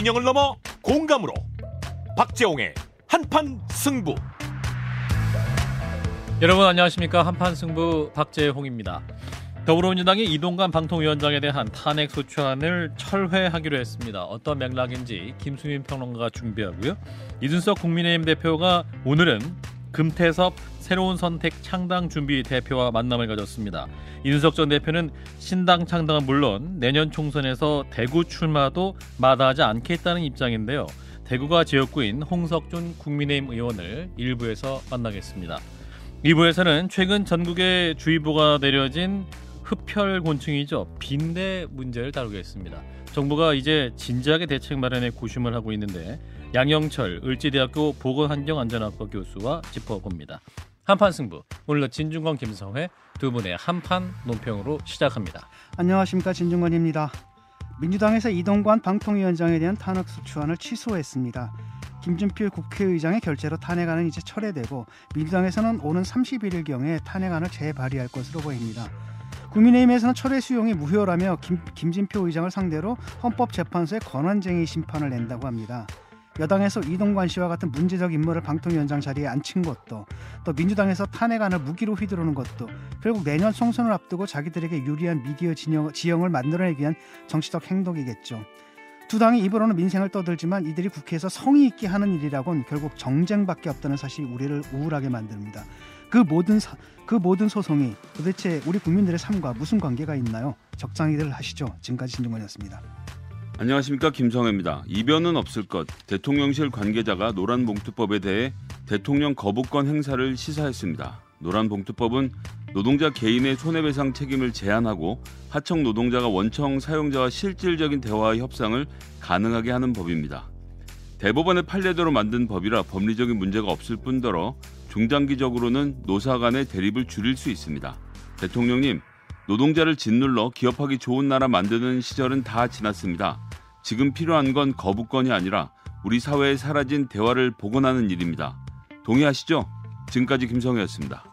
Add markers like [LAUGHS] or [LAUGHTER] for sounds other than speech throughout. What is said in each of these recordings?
진영을 넘어 공감으로 박재홍의 한판 승부 여러분 안녕하십니까 한판 승부 박재홍입니다. 더불어민주당이 이동관 방통위원장에 대한 탄핵 소추안을 철회하기로 했습니다. 어떤 맥락인지 김수민 평론가가 준비하고요. 이준석 국민의힘 대표가 오늘은 금태섭 새로운 선택 창당 준비 대표와 만남을 가졌습니다. 이준석 전 대표는 신당 창당은 물론 내년 총선에서 대구 출마도 마다하지 않겠다는 입장인데요. 대구가 지역구인 홍석준 국민의힘 의원을 일부에서 만나겠습니다. 2부에서는 최근 전국에 주의보가 내려진 흡혈곤충이죠. 빈대 문제를 다루겠습니다. 정부가 이제 진지하게 대책 마련에 고심을 하고 있는데 양영철 을지대학교 보건환경안전학과 교수와 짚어봅니다. 한판 승부 오늘도 진중권 김성회 두 분의 한판 논평으로 시작합니다. 안녕하십니까 진중권입니다. 민주당에서 이동관 방통위원장에 대한 탄핵 소추안을 취소했습니다. 김준필 국회의장의 결재로 탄핵안은 이제 철회되고 민주당에서는 오는 31일경에 탄핵안을 재발의할 것으로 보입니다. 국민의힘에서는 철회 수용이 무효라며 김, 김진표 의장을 상대로 헌법재판소에 권한쟁의 심판을 낸다고 합니다. 여당에서 이동관 씨와 같은 문제적 인물을 방통위원장 자리에 앉힌 것도 또 민주당에서 탄핵안을 무기로 휘두르는 것도 결국 내년 총선을 앞두고 자기들에게 유리한 미디어 진영, 지형을 만들어내기 위한 정치적 행동이겠죠. 두 당이 입으로는 민생을 떠들지만 이들이 국회에서 성의 있게 하는 일이라곤 결국 정쟁밖에 없다는 사실이 우리를 우울하게 만듭니다. 그 모든 사, 그 모든 소송이 도대체 우리 국민들의 삶과 무슨 관계가 있나요? 적당히들 하시죠. 지금까지 진중권이었습니다. 안녕하십니까 김성혜입니다. 이변은 없을 것. 대통령실 관계자가 노란 봉투법에 대해 대통령 거부권 행사를 시사했습니다. 노란 봉투법은 노동자 개인의 손해배상 책임을 제한하고 하청 노동자가 원청 사용자와 실질적인 대화와 협상을 가능하게 하는 법입니다. 대법원의 판례대로 만든 법이라 법리적인 문제가 없을 뿐더러 중장기적으로는 노사 간의 대립을 줄일 수 있습니다. 대통령님, 노동자를 짓눌러 기업하기 좋은 나라 만드는 시절은 다 지났습니다. 지금 필요한 건 거부권이 아니라 우리 사회에 사라진 대화를 복원하는 일입니다. 동의하시죠? 지금까지 김성혜였습니다.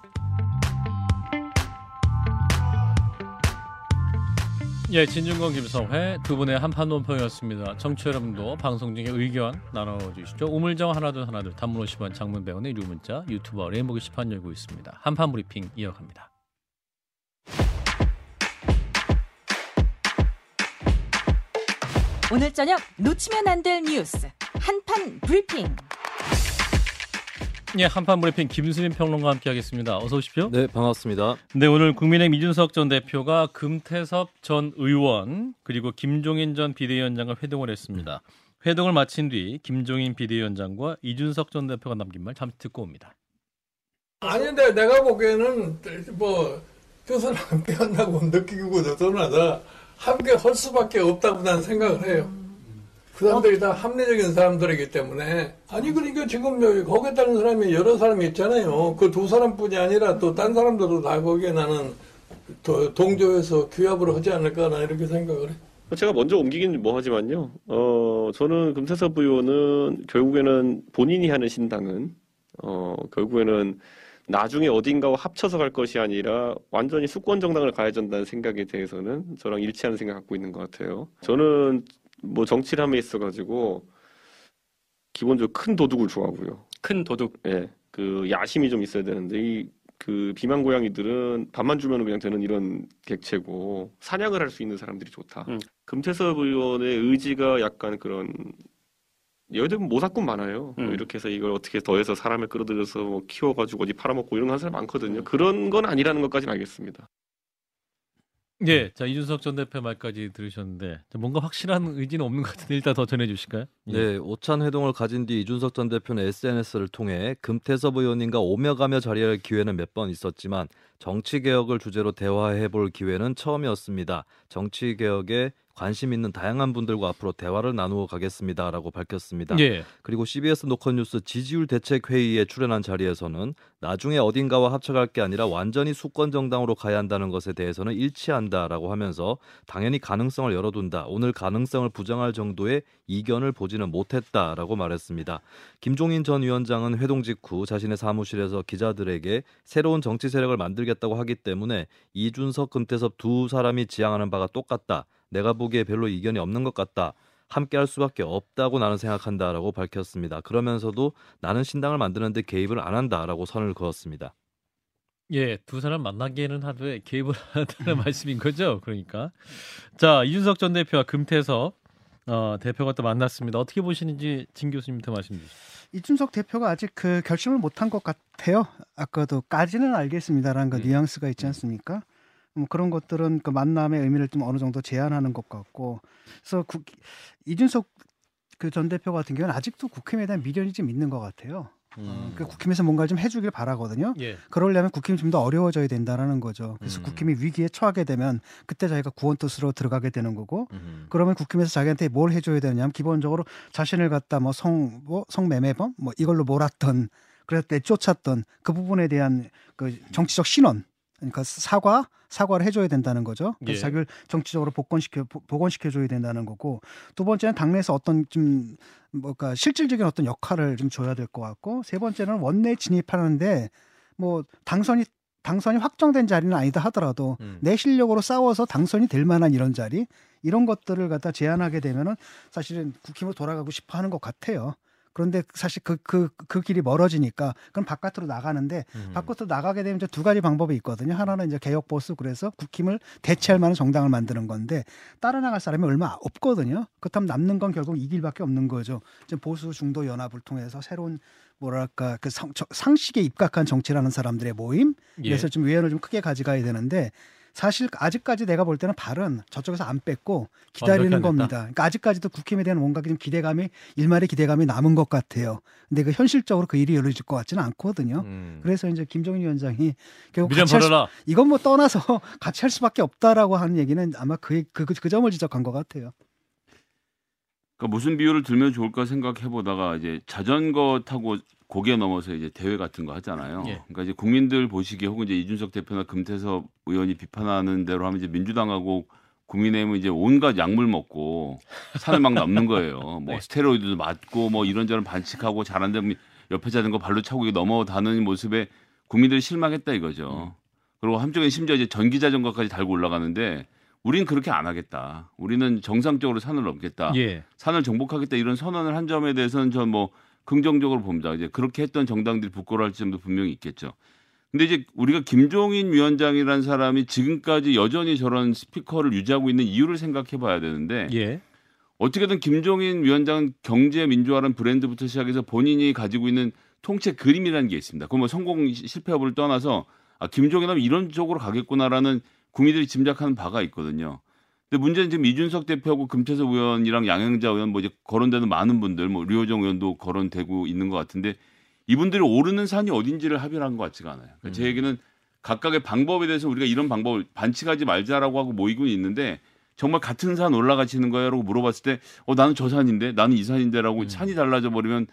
예, 진중권 김성회 두 분의 한판 논평이었습니다. 청취 여러분도 방송 중에 의견 나눠주시죠. 우물정 하나둘 하나둘 단문 50원 장문 배원의 유료 문자 유튜버 레인보 게시판 열고 있습니다. 한판 브리핑 이어갑니다. 오늘 저녁 놓치면 안 될 뉴스 한판 브리핑. 예, 한판 브리핑 김수민 평론가와 함께하겠습니다. 어서 오십시오. 네, 반갑습니다. 네, 오늘 국민의힘 이준석 전 대표가 금태섭 전 의원 그리고 김종인 전 비대위원장과 회동을 했습니다. 회동을 마친 뒤 김종인 비대위원장과 이준석 전 대표가 남긴 말 잠시 듣고 옵니다. 아닌데 내가 보기에는 뭐 뜻을 함께 한다고 느끼고 저는 함께 할 수밖에 없다고 난 생각을 해요. 그 사람들이 다 합리적인 사람들이기 때문에 아니 그러니까 지금 여기 거기에 따른 사람이 여러 사람이 있잖아요. 그 두 사람뿐이 아니라 또 딴 사람들도 다 거기에 나는 더 동조해서 규합을 하지 않을까 나 이렇게 생각을 해. 제가 먼저 옮기긴 뭐 하지만요. 어 저는 금태섭 의원은 결국에는 본인이 하는 신당은 어 결국에는 나중에 어딘가와 합쳐서 갈 것이 아니라 완전히 수권 정당을 가야 된다는 생각에 대해서는 저랑 일치하는 생각 갖고 있는 것 같아요. 저는 뭐 정치를 함에 있어 가지고 기본적으로 큰 도둑을 좋아하고요. 큰 도둑. 예, 그 야심이 좀 있어야 되는데 이 그 비만 고양이들은 밥만 주면 그냥 되는 이런 객체고 사냥을 할 수 있는 사람들이 좋다. 음. 금태섭 의원의 의지가 약간 그런 여자들 모사꾼 많아요. 뭐 음. 이렇게 해서 이걸 어떻게 더해서 사람을 끌어들여서 뭐 키워가지고 어디 팔아먹고 이런 거 하는 사람 많거든요. 그런 건 아니라는 것까지는 알겠습니다. 예, 자 이준석 전 대표 말까지 들으셨는데 뭔가 확실한 의지는 없는 것 같은데 일단 더 전해주실까요? 예. 네, 오찬 회동을 가진 뒤 이준석 전 대표는 SNS를 통해 금태섭 의원님과 오며 가며 자리할 기회는 몇 번 있었지만 정치 개혁을 주제로 대화해 볼 기회는 처음이었습니다. 정치 개혁에 관심 있는 다양한 분들과 앞으로 대화를 나누어 가겠습니다라고 밝혔습니다. 예. 그리고 CBS 노컷뉴스 지지율 대책 회의에 출연한 자리에서는 나중에 어딘가와 합쳐갈 게 아니라 완전히 수권 정당으로 가야 한다는 것에 대해서는 일치한다라고 하면서 당연히 가능성을 열어둔다. 오늘 가능성을 부정할 정도의 이견을 보지는 못했다라고 말했습니다. 김종인 전 위원장은 회동 직후 자신의 사무실에서 기자들에게 새로운 정치 세력을 만들겠다고 하기 때문에 이준석, 금태섭 두 사람이 지향하는 바가 똑같다. 내가 보기에 별로 이견이 없는 것 같다. 함께 할 수밖에 없다고 나는 생각한다라고 밝혔습니다. 그러면서도 나는 신당을 만드는데 개입을 안 한다라고 선을 그었습니다. 예, 두 사람 만나기에는 하되 개입을 한다는 말씀인 거죠. 그러니까 자 이준석 전 대표와 금태섭 어, 대표가 또 만났습니다. 어떻게 보시는지 진 교수님부터 말씀 주시죠. 이준석 대표가 아직 그 결심을 못한 것 같아요. 아까도 까지는 알겠습니다라는 그 음. 뉘앙스가 있지 않습니까? 뭐 그런 것들은 그 만남의 의미를 좀 어느 정도 제한하는 것 같고, 그래서 국, 이준석 그 전 대표 같은 경우는 아직도 국힘에 대한 미련이 좀 있는 것 같아요. 어, 그 국힘에서 뭔가 좀 해주길 바라거든요. 예. 그러려면 국힘이 좀 더 어려워져야 된다라는 거죠. 그래서 음. 국힘이 위기에 처하게 되면 그때 자기가 구원뜻으로 들어가게 되는 거고, 음. 그러면 국힘에서 자기한테 뭘 해줘야 되느냐면 기본적으로 자신을 갖다 뭐 성 뭐 성매매범 뭐 이걸로 몰았던 그래서 내쫓았던 그 부분에 대한 그 정치적 신원 그러니까 사과 사과를 해줘야 된다는 거죠. 그래서 예. 자기를 정치적으로 복권시켜 보- 복원시켜 줘야 된다는 거고 두 번째는 당내에서 어떤 좀 뭐가 실질적인 어떤 역할을 좀 줘야 될 것 같고 세 번째는 원내 진입하는데 뭐 당선이 당선이 확정된 자리는 아니다 하더라도 음. 내 실력으로 싸워서 당선이 될 만한 이런 자리 이런 것들을 갖다 제안하게 되면은 사실은 국힘으로 돌아가고 싶어 하는 것 같아요. 그런데 사실 그, 그, 그 길이 멀어지니까 그럼 바깥으로 나가는데 음. 바깥으로 나가게 되면 이제 두 가지 방법이 있거든요. 하나는 이제 개혁 보수 그래서 국힘을 대체할 만한 정당을 만드는 건데 따라 나갈 사람이 얼마 없거든요. 그렇다면 남는 건 결국 이 길밖에 없는 거죠. 이제 보수 중도 연합을 통해서 새로운 뭐랄까 그 상, 저- 상식에 입각한 정치라는 사람들의 모임 예. 그래서 좀 위원을 좀 크게 가져가야 되는데 사실 아직까지 내가 볼 때는 발은 저쪽에서 안 뺐고 기다리는 완벽히 안 겁니다. 그러니까 아직까지도 국힘에 대한 뭔가 좀 기대감이 일말의 기대감이 남은 것 같아요. 근데 그 현실적으로 그 일이 이루어질 것 같지는 않거든요. 음. 그래서 이제 김정인 위원장이 결국 미련 같이 할 수, 버려라. 이건 뭐 떠나서 [LAUGHS] 같이 할 수밖에 없다라고 하는 얘기는 아마 그, 그, 그, 그 점을 지적한 것 같아요. 그러니까 무슨 비유를 들면 좋을까 생각해 보다가 이제 자전거 타고 고개 넘어서 이제 대회 같은 거 하잖아요. 예. 그러니까 이제 국민들 보시기에 혹은 이제 이준석 대표나 금태섭 의원이 비판하는 대로 하면 이제 민주당하고 국민의힘은 이제 온갖 약물 먹고 산을 막 넘는 거예요. [LAUGHS] 뭐 네. 스테로이드도 맞고 뭐 이런저런 반칙하고 잘안 옆에 자전거 발로 차고 넘어다는 모습에 국민들이 실망했다 이거죠. 그리고 한쪽엔 심지어 이제 전기 자전거까지 달고 올라가는데 우린 그렇게 안 하겠다. 우리는 정상적으로 산을 넘겠다. 예. 산을 정복하겠다 이런 선언을 한 점에 대해서는 전뭐 긍정적으로 봅니다. 이제 그렇게 했던 정당들이 부끄러워할 점도 분명히 있겠죠. 근데 이제 우리가 김종인 위원장이라는 사람이 지금까지 여전히 저런 스피커를 유지하고 있는 이유를 생각해 봐야 되는데 예. 어떻게든 김종인 위원장은 경제 민주화라는 브랜드부터 시작해서 본인이 가지고 있는 통치 그림이라는 게 있습니다. 그뭐 성공 실패 여부를 떠나서 아 김종인 하면 이런 쪽으로 가겠구나라는 국민들이 짐작하는 바가 있거든요. 근데 문제는 지금 이준석 대표하고 금태섭 의원이랑 양영자 의원 뭐 이제 거론되는 많은 분들 뭐 류호정 의원도 거론되고 있는 것 같은데 이분들이 오르는 산이 어딘지를 합의를 한 것 같지가 않아요. 그러니까 제 얘기는 각각의 방법에 대해서 우리가 이런 방법을 반칙하지 말자라고 하고 모이고 있는데 정말 같은 산 올라가시는 거야라고 물어봤을 때 어 나는 저 산인데 나는 이 산인데라고 산이 달라져 버리면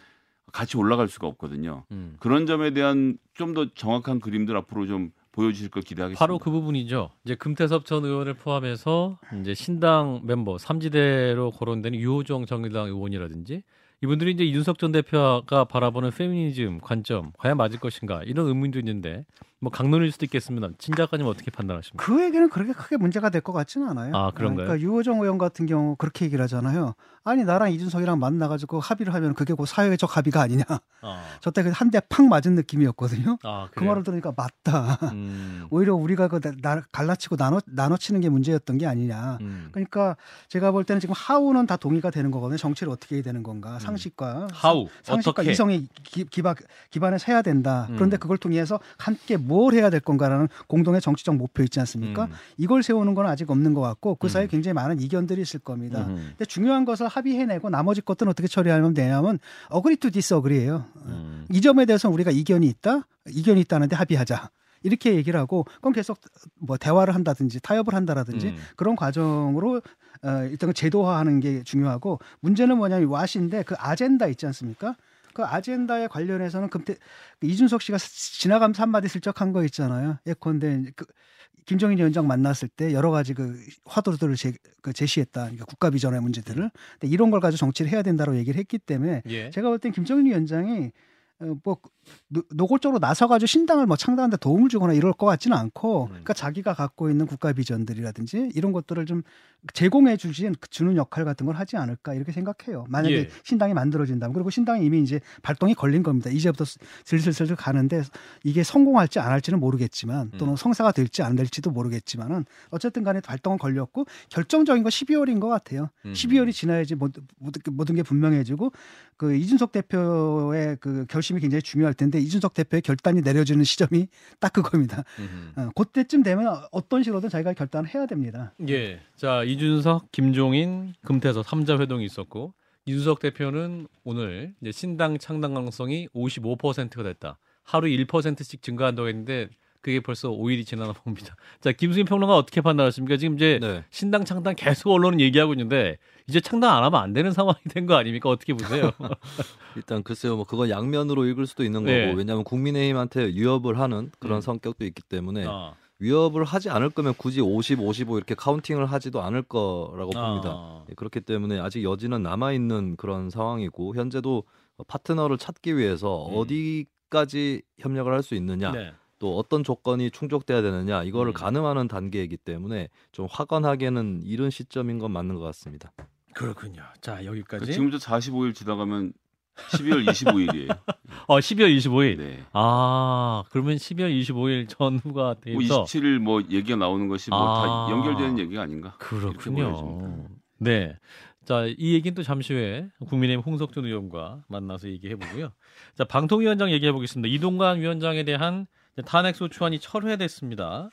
같이 올라갈 수가 없거든요. 음. 그런 점에 대한 좀 더 정확한 그림들 앞으로 좀 보여주실 걸 기대하겠습니다. 바로 그 부분이죠. 이제 금태섭 전 의원을 포함해서 이제 신당 멤버 삼지대로 거론되는 유호정 정의당 의원이라든지 이분들이 이제 이준석 전 대표가 바라보는 페미니즘 관점 과연 맞을 것인가 이런 의문도 있는데 뭐 강론일 수도 있겠습니다. 진 작가님 어떻게 판단하십니까? 그 얘기는 그렇게 크게 문제가 될 것 같지는 않아요. 아, 그런가요? 그러니까 유호정 의원 같은 경우 그렇게 얘기를 하잖아요. 아니 나랑 이준석이랑 만나가지고 합의를 하면 그게 곧 사회적 합의가 아니냐. 아, [LAUGHS] 저때 한 대 팍 맞은 느낌이었거든요. 아 그? 말을 들으니까 맞다. 음, [LAUGHS] 오히려 우리가 그 나, 갈라치고 나눠 나눠치는 게 문제였던 게 아니냐. 음. 그러니까 제가 볼 때는 지금 하우는 다 동의가 되는 거거든요. 정치를 어떻게 해야 되는 건가. 상식과 음. 하우 상식과 어떻게 이성의 기, 기반 기반에서 해야 된다. 음. 그런데 그걸 통해서 함께 뭘 해야 될 건가라는 공동의 정치적 목표 있지 않습니까? 음. 이걸 세우는 건 아직 없는 것 같고 그 사이에 음. 굉장히 많은 이견들이 있을 겁니다. 음흠. 근데 중요한 것을 합의해내고 나머지 것들은 어떻게 처리하면 되냐면 agree to disagree예요. 음. 이 점에 대해서 우리가 이견이 있다, 이견이 있다는데 합의하자. 이렇게 얘기를 하고 그건 계속 뭐 대화를 한다든지 타협을 한다라든지 음. 그런 과정으로 어, 일단 제도화하는 게 중요하고 문제는 뭐냐면 what인데 그 아젠다 있지 않습니까? 그 아젠다에 관련해서는 금태 그 이준석 씨가 지나가면서 한마디 슬쩍 한 거 있잖아요. 예컨대 그 김종인 위원장 만났을 때 여러 가지 그 화두들을 제, 그 제시했다. 그러니까 국가 비전의 문제들을. 근데 이런 걸 가지고 정치를 해야 된다고 얘기를 했기 때문에 예. 제가 볼 땐 김종인 위원장이 어, 뭐 노- 노골적으로 나서가지고 신당을 뭐 창당하는데 도움을 주거나 이럴 것 같지는 않고, 그러니까 자기가 갖고 있는 국가 비전들이라든지 이런 것들을 좀 제공해 주지 주는 역할 같은 걸 하지 않을까 이렇게 생각해요. 만약에 예. 신당이 만들어진다면 그리고 신당이 이미 이제 발동이 걸린 겁니다. 이제부터 슬슬슬슬 가는데 이게 성공할지 안 할지는 모르겠지만 또는 성사가 될지 안 될지도 모르겠지만은 어쨌든 간에 발동은 걸렸고 결정적인 건 12월인 것 같아요. 음. 12월이 지나야지 모든, 모든 게 분명해지고 그 이준석 대표의 그 결심이 굉장히 중요할 텐데 이준석 대표의 결단이 내려지는 시점이 [LAUGHS] 딱 그겁니다. 음. 어, 그때쯤 되면 어떤 식으로든 자기가 결단을 해야 됩니다. 예. 자, 이 준석, 김종인, 금태섭 3자 회동이 있었고 이준석 대표는 오늘 이제 신당 창당 가능성이 55%가 됐다. 하루 1%씩 증가한다고 했는데 그게 벌써 5일이 지나나 봅니다. [LAUGHS] 자, 김수인 평론가 어떻게 판단하십니까? 지금 이제 네. 신당 창당 계속 언론은 얘기하고 있는데 이제 창당 안 하면 안 되는 상황이 된 거 아닙니까? 어떻게 보세요? [LAUGHS] 일단 글쎄요, 뭐 그건 양면으로 읽을 수도 있는 네. 거고 왜냐하면 국민의힘한테 위협을 하는 그런 음. 성격도 있기 때문에 아, 위협을 하지 않을 거면 굳이 50, 55 이렇게 카운팅을 하지도 않을 거라고 봅니다. 아. 예, 그렇기 때문에 아직 여지는 남아 있는 그런 상황이고 현재도 파트너를 찾기 위해서 음. 어디까지 협력을 할 수 있느냐, 네. 또 어떤 조건이 충족돼야 되느냐 이거를 음. 가늠하는 단계이기 때문에 좀 확언하기에는 이른 시점인 건 맞는 것 같습니다. 그렇군요. 자, 여기까지. 그 지금부터 45일 지나가면 12월 25일이에요. [LAUGHS] 어, 12월 25일. 네. 아, 그러면 12월 25일 전후가 뭐 돼서 27일 뭐 얘기가 나오는 것이 뭐 아. 다 연결되는 얘기가 아닌가? 그렇군요. 네. 자, 이 얘기는 또 잠시 후에 국민의힘 홍석준 의원과 만나서 얘기해 보고요. 자, 방통위원장 얘기해 보겠습니다. 이동관 위원장에 대한 탄핵 소추안이 철회됐습니다.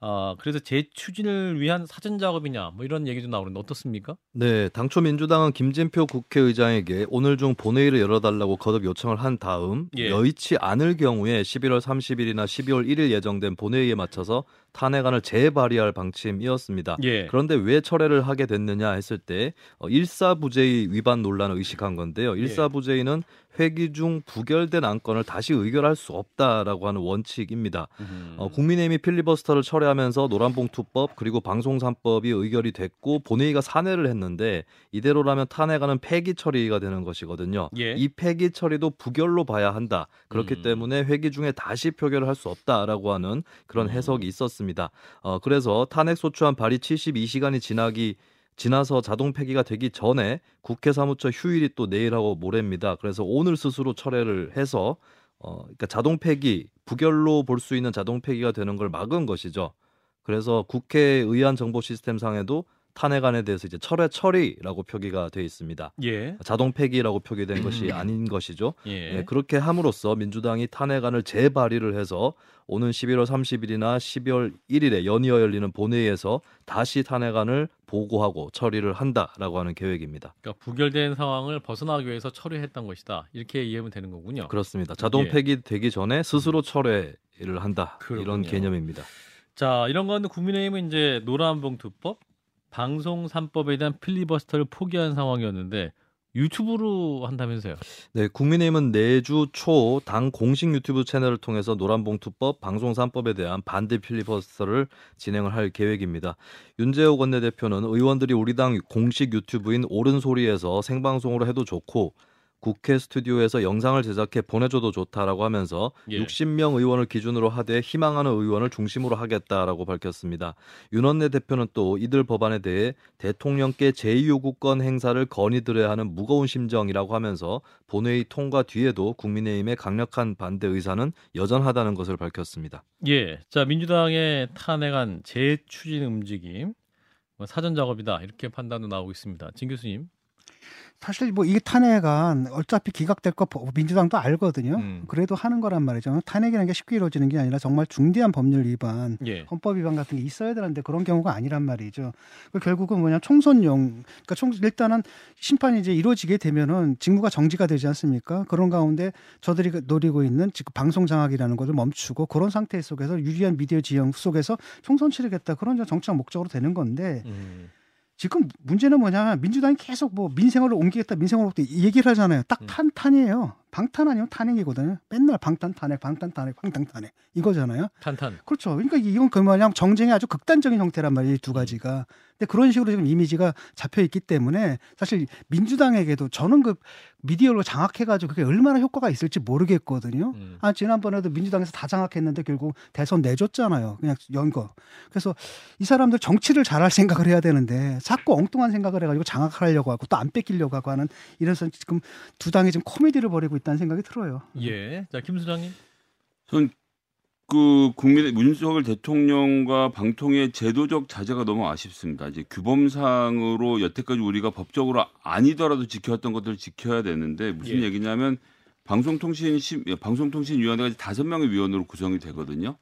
아, 그래서 재추진을 위한 사전 작업이냐 뭐 이런 얘기도 나오는데 어떻습니까? 네, 당초 민주당은 김진표 국회의장에게 오늘 중 본회의를 열어달라고 거듭 요청을 한 다음 예. 여의치 않을 경우에 11월 30일이나 12월 1일 예정된 본회의에 맞춰서 탄핵안을 재발의할 방침이었습니다. 예. 그런데 왜 철회를 하게 됐느냐 했을 때 어, 일사부재의 위반 논란을 의식한 건데요. 예. 일사부재의는 회기 중 부결된 안건을 다시 의결할 수 없다라고 하는 원칙입니다. 음. 어, 국민의힘이 필리버스터를 철회하면서 노란봉투법 그리고 방송산법이 의결이 됐고 본회의가 산회를 했는데 이대로라면 탄핵안은 폐기 처리가 되는 것이거든요. 예. 이 폐기 처리도 부결로 봐야 한다. 그렇기 음. 때문에 회기 중에 다시 표결을 할 수 없다라고 하는 그런 음. 해석이 있었습니다. 어, 그래서 탄핵 소추안 발의 72시간이 지나기 지나서 자동 폐기가 되기 전에 국회 사무처 휴일이 또 내일하고 모레입니다. 그래서 오늘 스스로 철회를 해서 어, 그러니까 자동 폐기 부결로 볼 수 있는 자동 폐기가 되는 걸 막은 것이죠. 그래서 국회 의안 정보 시스템 상에도 탄핵안에 대해서 이제 철회 처리라고 표기가 되어 있습니다. 예. 자동 폐기라고 표기된 것이 음. 아닌 것이죠. 예. 네, 그렇게 함으로써 민주당이 탄핵안을 재발의를 해서 오는 11월 30일이나 12월 1일에 연이어 열리는 본회의에서 다시 탄핵안을 보고하고 처리를 한다라고 하는 계획입니다. 그러니까 부결된 상황을 벗어나기 위해서 처리했던 것이다. 이렇게 이해하면 되는 거군요. 그렇습니다. 자동 예. 폐기되기 전에 스스로 철회를 한다 이런 그렇군요. 개념입니다. 자, 이런 가운데 국민의힘은 이제 노란봉투법, 방송 3법에 대한 필리버스터를 포기한 상황이었는데 유튜브로 한다면서요? 네, 국민의힘은 내주 초 당 공식 유튜브 채널을 통해서 노란봉투법, 방송 3법에 대한 반대 필리버스터를 진행을 할 계획입니다. 윤재호 원내대표는 의원들이 우리 당 공식 유튜브인 옳은 소리에서 생방송으로 해도 좋고 국회 스튜디오에서 영상을 제작해 보내줘도 좋다라고 하면서 예. 60명 의원을 기준으로 하되 희망하는 의원을 중심으로 하겠다라고 밝혔습니다. 윤원내 대표는 또 이들 법안에 대해 대통령께 제2요구권 행사를 건의드려야 하는 무거운 심정이라고 하면서 본회의 통과 뒤에도 국민의힘의 강력한 반대 의사는 여전하다는 것을 밝혔습니다. 예. 자, 민주당의 탄핵안 재추진 움직임 뭐 사전 작업이다. 이렇게 판단도 나오고 있습니다. 진 교수님. 사실 뭐 이 탄핵안 어차피 기각될 거 보- 민주당도 알거든요. 음. 그래도 하는 거란 말이죠. 탄핵이라는 게 쉽게 이루어지는 게 아니라 정말 중대한 법률 위반, 예. 헌법 위반 같은 게 있어야 되는데 그런 경우가 아니란 말이죠. 그 결국은 뭐냐 총선용, 그러니까 총 일단은 심판이 이제 이루어지게 되면은 직무가 정지가 되지 않습니까? 그런 가운데 저들이 그 노리고 있는 지금 방송 장악이라는 것을 멈추고 그런 상태 속에서 유리한 미디어 지형 속에서 총선 치르겠다 그런 정치적 목적으로 되는 건데 음. 지금 문제는 뭐냐. 민주당이 계속 뭐 민생으로 옮기겠다 민생으로 옮기겠다 이 얘기를 하잖아요. 음. 딱 탄탄이에요 방탄 아니면 탄핵이거든요. 맨날 방탄 탄핵, 방탄 탄핵, 방탄 탄핵 이거잖아요. 탄탄. 그렇죠. 그러니까 이건 그 뭐냐 정쟁의 아주 극단적인 형태란 말이에요. 이 두 가지가. 근데 그런 식으로 지금 이미지가 잡혀 있기 때문에 사실 민주당에게도 저는 그 미디어로 장악해가지고 그게 얼마나 효과가 있을지 모르겠거든요. 음. 아 지난번에도 민주당에서 다 장악했는데 결국 대선 내줬잖아요. 그냥 연거. 그래서 이 사람들 정치를 잘할 생각을 해야 되는데 자꾸 엉뚱한 생각을 해가지고 장악하려고 하고 또 안 뺏기려고 하고 하는 이래서 지금 두 당이 지금 코미디를 벌이고 있다는 생각이 들어요. 예. 자, 김 수장님. 그 국민의 문석열 대통령과 방통위의 제도적 자제가 너무 아쉽습니다. 이제 규범상으로 여태까지 우리가 법적으로 아니더라도 지켜왔던 것들을 지켜야 되는데 무슨 예. 얘기냐면 방송통신 심 방송통신위원회가 다섯 명의 위원으로 구성이 되거든요.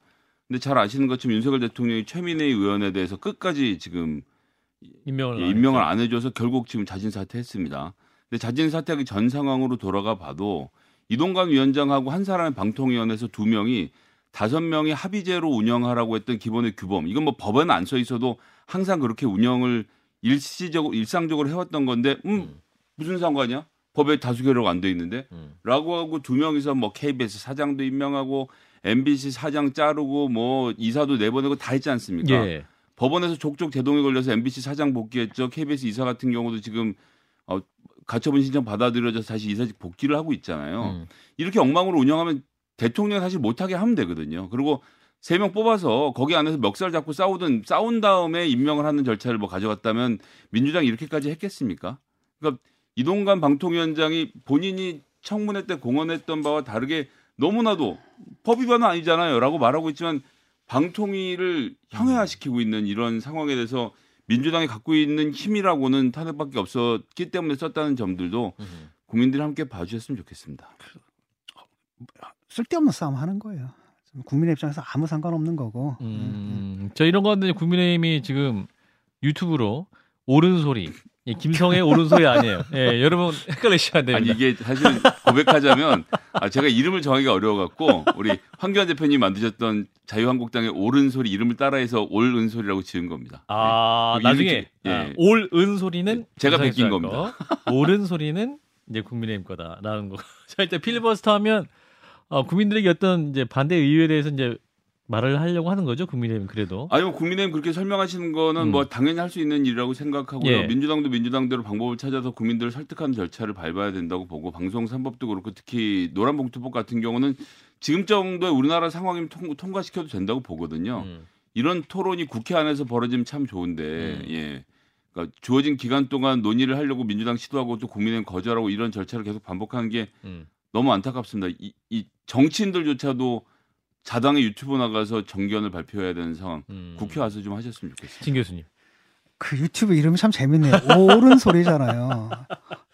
근데 잘 아시는 것처럼 윤석열 대통령이 최민희 의원에 대해서 끝까지 지금 임명을 예, 안 임명을 했죠. 안 해줘서 결국 지금 자진 사퇴했습니다. 근데 자진 사퇴하기 전 상황으로 돌아가 봐도 이동관 위원장하고 한 사람의 방통위원회에서 두 명이 다섯 명이 합의제로 운영하라고 했던 기본의 규범 이건 뭐 법에는 안 써 있어도 항상 그렇게 운영을 일시적으로 일상적으로 해왔던 건데 음, 음. 무슨 상관이야? 법에 다수결로가 안돼 있는데 음. 라고 하고 두 명이서 뭐 KBS 사장도 임명하고 MBC 사장 자르고 뭐 이사도 내보내고 다 했지 않습니까? 예. 법원에서 족족 대동이 걸려서 MBC 사장 복귀했죠. KBS 이사 같은 경우도 지금 어, 가처분 신청 받아들여져서 다시 이사직 복귀를 하고 있잖아요. 음. 이렇게 엉망으로 운영하면 대통령 사실 못하게 하면 되거든요. 그리고 세 명 뽑아서 거기 안에서 멱살 잡고 싸우든 싸운 다음에 임명을 하는 절차를 뭐 가져갔다면 민주당이 이렇게까지 했겠습니까? 그러니까 이동관 방통위원장이 본인이 청문회 때 공언했던 바와 다르게 너무나도 법 위반은 아니잖아요라고 말하고 있지만 방통위를 형해화시키고 있는 이런 상황에 대해서 민주당이 갖고 있는 힘이라고는 탄핵밖에 없었기 때문에 썼다는 점들도 음. 국민들이 함께 봐주셨으면 좋겠습니다. 쓸데없는 싸움 하는 거예요. 국민의 입장에서 아무 상관없는 거고. 음, 저 이런 건데 국민의힘이 지금 유튜브로 옳은 소리, 예, 김성의 소리 아니에요. 예, 여러분 헷갈리시면 안 아니 됩니다. 이게 사실 고백하자면 아, 제가 이름을 정하기가 어려워갖고 우리 황교안 대표님 만드셨던 자유한국당의 옳은 소리 이름을 따라해서 옳은 소리라고 지은 겁니다. 아, 네. 나중에 이름이- 예. 아, 옳은 소리는 제가 베낀 할 겁니다. 거, 옳은 소리는 이제 국민의힘 거다라는 거. [LAUGHS] 자, 일단 필리버스터 하면 어, 국민들에게 어떤 이제 반대 의회에 대해서 이제 말을 하려고 하는 거죠. 국민의힘 그래도. 아니 뭐 국민의힘 그렇게 설명하시는 거는 음. 뭐 당연히 할 수 있는 일이라고 생각하고요. 예. 민주당도 민주당대로 방법을 찾아서 국민들을 설득하는 절차를 밟아야 된다고 보고 방송 3법도 그렇고 특히 노란봉투법 같은 경우는 지금 정도의 우리나라 상황이면 통, 통과시켜도 된다고 보거든요. 음. 이런 토론이 국회 안에서 벌어지면 참 좋은데 음. 예. 그러니까 주어진 기간 동안 논의를 하려고 민주당 시도하고 또 국민의힘 거절하고 이런 절차를 계속 반복하는 게 음. 너무 안타깝습니다. 이, 이 정치인들조차도 자당의 유튜브 나가서 정견을 발표해야 되는 상황. 음. 국회 와서 좀 하셨으면 좋겠습니다. 진 교수님. 그 유튜브 이름이 참 재밌네요. 옳은 소리잖아요.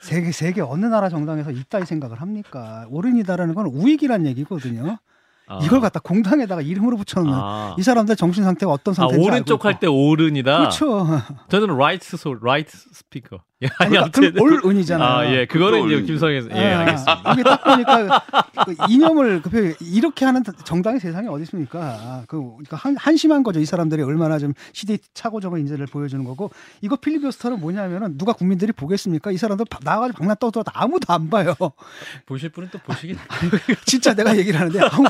세계 세계 어느 나라 정당에서 이따위 생각을 합니까? 옳은이다라는 건 우익이란 얘기거든요. 아. 이걸 갖다 공당에다가 이름으로 붙여놓는 아, 이 사람들 정신 상태가 어떤 아 상태인지 오른쪽 알고 할때 오른이다. 그렇죠. 저는 라이트 소 라이트 스피커. 예, 아니 그러니까 아무튼 그럼 올은이잖아요. 아, 예. 그거는 이제. 김성에서 예, 아, 알겠습니다. 이게 딱 보니까 그 이념을 그 표- 이렇게 하는 정당이 세상에 어디 있습니까? 아, 그 그러니까 한, 한심한 거죠. 이 사람들이 얼마나 좀 시대 차고적인 인재를 보여주는 거고 이거 필리버스터는 뭐냐면은 누가 국민들이 보겠습니까? 이 사람들 바- 나가지고 방랑 떠들어도 아무도 안 봐요. 보실 분은 또 보시긴. [LAUGHS] 진짜 내가 얘기를 하는데 아무,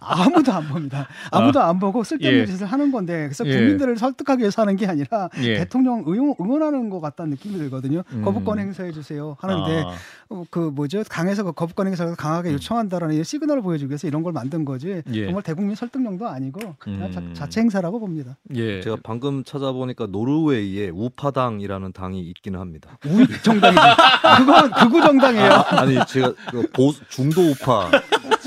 아무도 안 봅니다. 아무도 안 보고 쓸데없는 예. 짓을 하는 건데 그래서 예. 국민들을 설득하기 위해서 하는 게 아니라 예. 대통령 응원, 응원하는 것 같다는 느낌 이 들거든요. 음. 거부권 행사해 주세요 하는데 아, 어, 그 뭐죠 강에서 그 거부권 행사를 강하게 요청한다라는 이 시그널을 보여주기 위해서 이런 걸 만든 거지 음. 예. 정말 대국민 설득용도 아니고 그냥 음. 자, 체 행사라고 봅니다. 예. 제가 방금 찾아보니까 노르웨이에 우파당이라는 당이 있기는 합니다. 우익 정당이지. 그건 극우 정당이에요. 아 니 제가 그 보수 중도 우파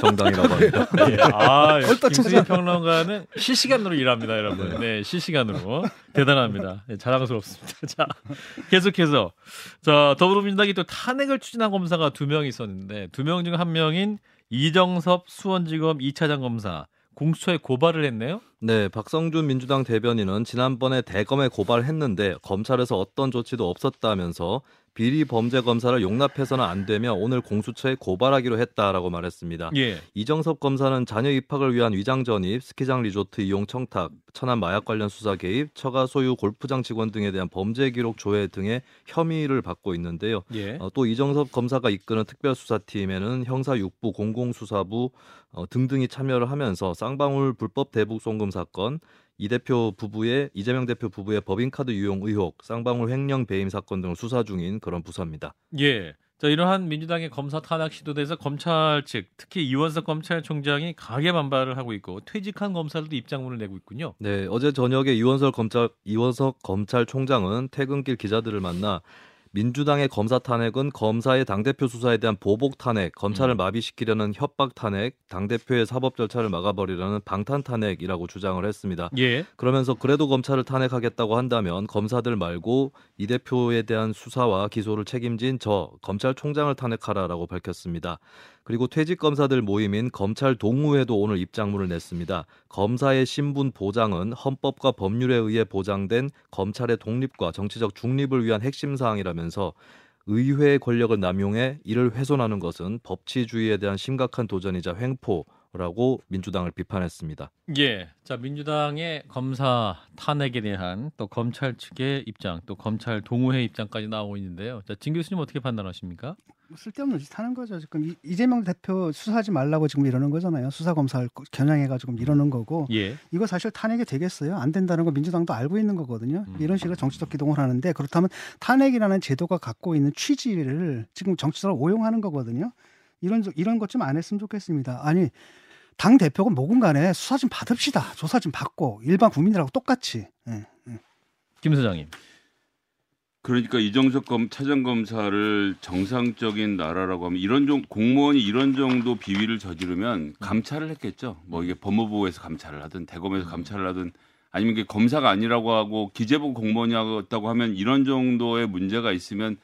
정당이라고 합니다. [LAUGHS] 예. 아, 얼떨 김수진 쳐서. 평론가는 실시간으로 일합니다, 여러분. 네, 실시간으로. 대단합니다. 네, 자랑스럽습니다. [LAUGHS] 자, 계속해서. 자, 더불어민주당이 또 탄핵을 추진한 검사가 두 명 있었는데, 두 명 중 한 명인 이정섭 수원지검 2차장 검사, 공수처에 고발을 했네요? 네, 박성준 민주당 대변인은 지난번에 대검에 고발했는데 검찰에서 어떤 조치도 없었다면서 비리 범죄 검사를 용납해서는 안 되며 오늘 공수처에 고발하기로 했다라고 말했습니다. 예. 이정섭 검사는 자녀 입학을 위한 위장 전입, 스키장 리조트 이용 청탁, 천안 마약 관련 수사 개입, 처가 소유 골프장 직원 등에 대한 범죄 기록 조회 등의 혐의를 받고 있는데요. 예. 어, 또 이정섭 검사가 이끄는 특별수사팀에는 형사 6부, 공공수사부 어, 등등이 참여를 하면서 쌍방울 불법 대북 송금 사건, 이 대표 부부의 이재명 대표 부부의 법인카드 유용 의혹, 쌍방울 횡령 배임 사건 등을 수사 중인 그런 부서입니다. 예. 자, 이러한 민주당의 검사 탄압 시도에서 검찰 측, 특히 이원석 검찰총장이 강하게 반발을 하고 있고 퇴직한 검사들도 입장문을 내고 있군요. 네, 어제 저녁에 이원석 검찰 이원석 검찰총장은 퇴근길 기자들을 만나 민주당의 검사 탄핵은 검사의 당대표 수사에 대한 보복 탄핵, 검찰을 음. 마비시키려는 협박 탄핵, 당대표의 사법 절차를 막아버리려는 방탄 탄핵이라고 주장을 했습니다. 예. 그러면서 그래도 검찰을 탄핵하겠다고 한다면 검사들 말고 이 대표에 대한 수사와 기소를 책임진 저 검찰총장을 탄핵하라라고 밝혔습니다. 그리고 퇴직 검사들 모임인 검찰 동우회도 오늘 입장문을 냈습니다. 검사의 신분 보장은 헌법과 법률에 의해 보장된 검찰의 독립과 정치적 중립을 위한 핵심 사항이라면서 의회의 권력을 남용해 이를 훼손하는 것은 법치주의에 대한 심각한 도전이자 횡포 라고 민주당을 비판했습니다. 예. 자, 민주당의 검사 탄핵에 대한 또 검찰 측의 입장, 또 검찰 동호회 입장까지 나오고 있는데요. 자, 진 교수님 어떻게 판단하십니까? 뭐 쓸데없는 짓 하는 거죠. 지금 이- 이재명 대표 수사하지 말라고 지금 이러는 거잖아요. 수사 검사를 겨냥해가지고 이러는 거고 예. 이거 사실 탄핵이 되겠어요? 안 된다는 거 민주당도 알고 있는 거거든요. 음. 이런 식으로 정치적 기동을 하는데 그렇다면 탄핵이라는 제도가 갖고 있는 취지를 지금 정치적으로 오용하는 거거든요. 이런 이런 것 좀 안 했으면 좋겠습니다. 아니 당 대표가 뭐군 간에 수사 좀 받읍시다. 조사 좀 받고 일반 국민들하고 똑같이. 예, 예. 김 소장님. 그러니까 이정석 검 차장 검사를 정상적인 나라라고 하면 이런 정 공무원이 이런 정도 비위를 저지르면 감찰을 했겠죠. 뭐 이게 법무부에서 감찰을 하든 대검에서 감찰을 하든 아니면 이게 검사가 아니라고 하고 기재부 공무원이었다고 하면 이런 정도의 문제가 있으면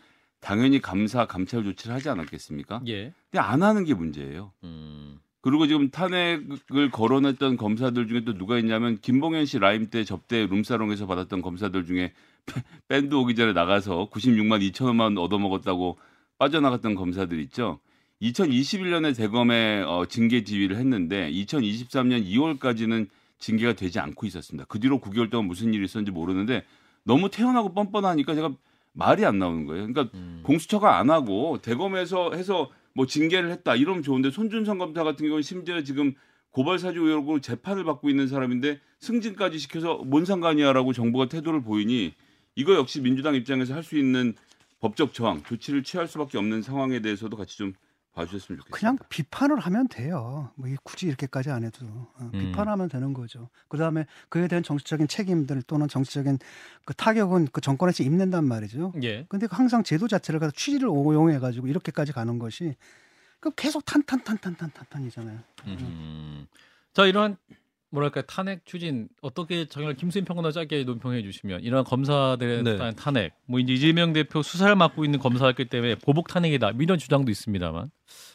당연히 감사 감찰 조치를 하지 않았겠습니까? 예. 근데 안 하는 게 문제예요. 음. 그리고 지금 탄핵을 거론했던 검사들 중에 또 누가 있냐면 김봉현 씨 라임 때 접대 룸사롱에서 받았던 검사들 중에 [LAUGHS] 밴드 오기 전에 나가서 96만 2천 원만 얻어먹었다고 빠져나갔던 검사들 있죠. 2021년에 대검에 어, 징계 지휘를 했는데 2023년 2월까지는 징계가 되지 않고 있었습니다. 그 뒤로 9개월 동안 무슨 일이 있었는지 모르는데 너무 태어나고 뻔뻔하니까 제가 말이 안 나오는 거예요. 그러니까 음. 공수처가 안 하고 대검에서 해서 뭐 징계를 했다 이러면 좋은데 손준성 검사 같은 경우는 심지어 지금 고발 사주 의혹으로 재판을 받고 있는 사람인데 승진까지 시켜서 뭔 상관이야라고 정부가 태도를 보이니 이거 역시 민주당 입장에서 할 수 있는 법적 저항 조치를 취할 수밖에 없는 상황에 대해서도 같이 좀 봐주셨으면 좋겠습니다. 그냥 비판을 하면 돼요. 뭐 굳이 이렇게까지 안 해도 어, 음. 비판하면 되는 거죠. 그 다음에 그에 대한 정치적인 책임들 또는 정치적인 그 타격은 그 정권에서 입는단 말이죠. 예. 근데 그 항상 제도 자체를 가서 취지를 오용해 가지고 이렇게까지 가는 것이 그 계속 탄탄탄탄탄탄탄이잖아요. 음. 자, 이러한 뭐랄까 탄핵 추진 어떻게 정말 김수인 평론가 짧게 논평해 주시면 이러한 검사들에 네. 대한 탄핵 뭐 이제 이재명 대표 수사를 맡고 있는 검사였기 때문에 보복 탄핵이다 뭐 이런 주장도 있습니다만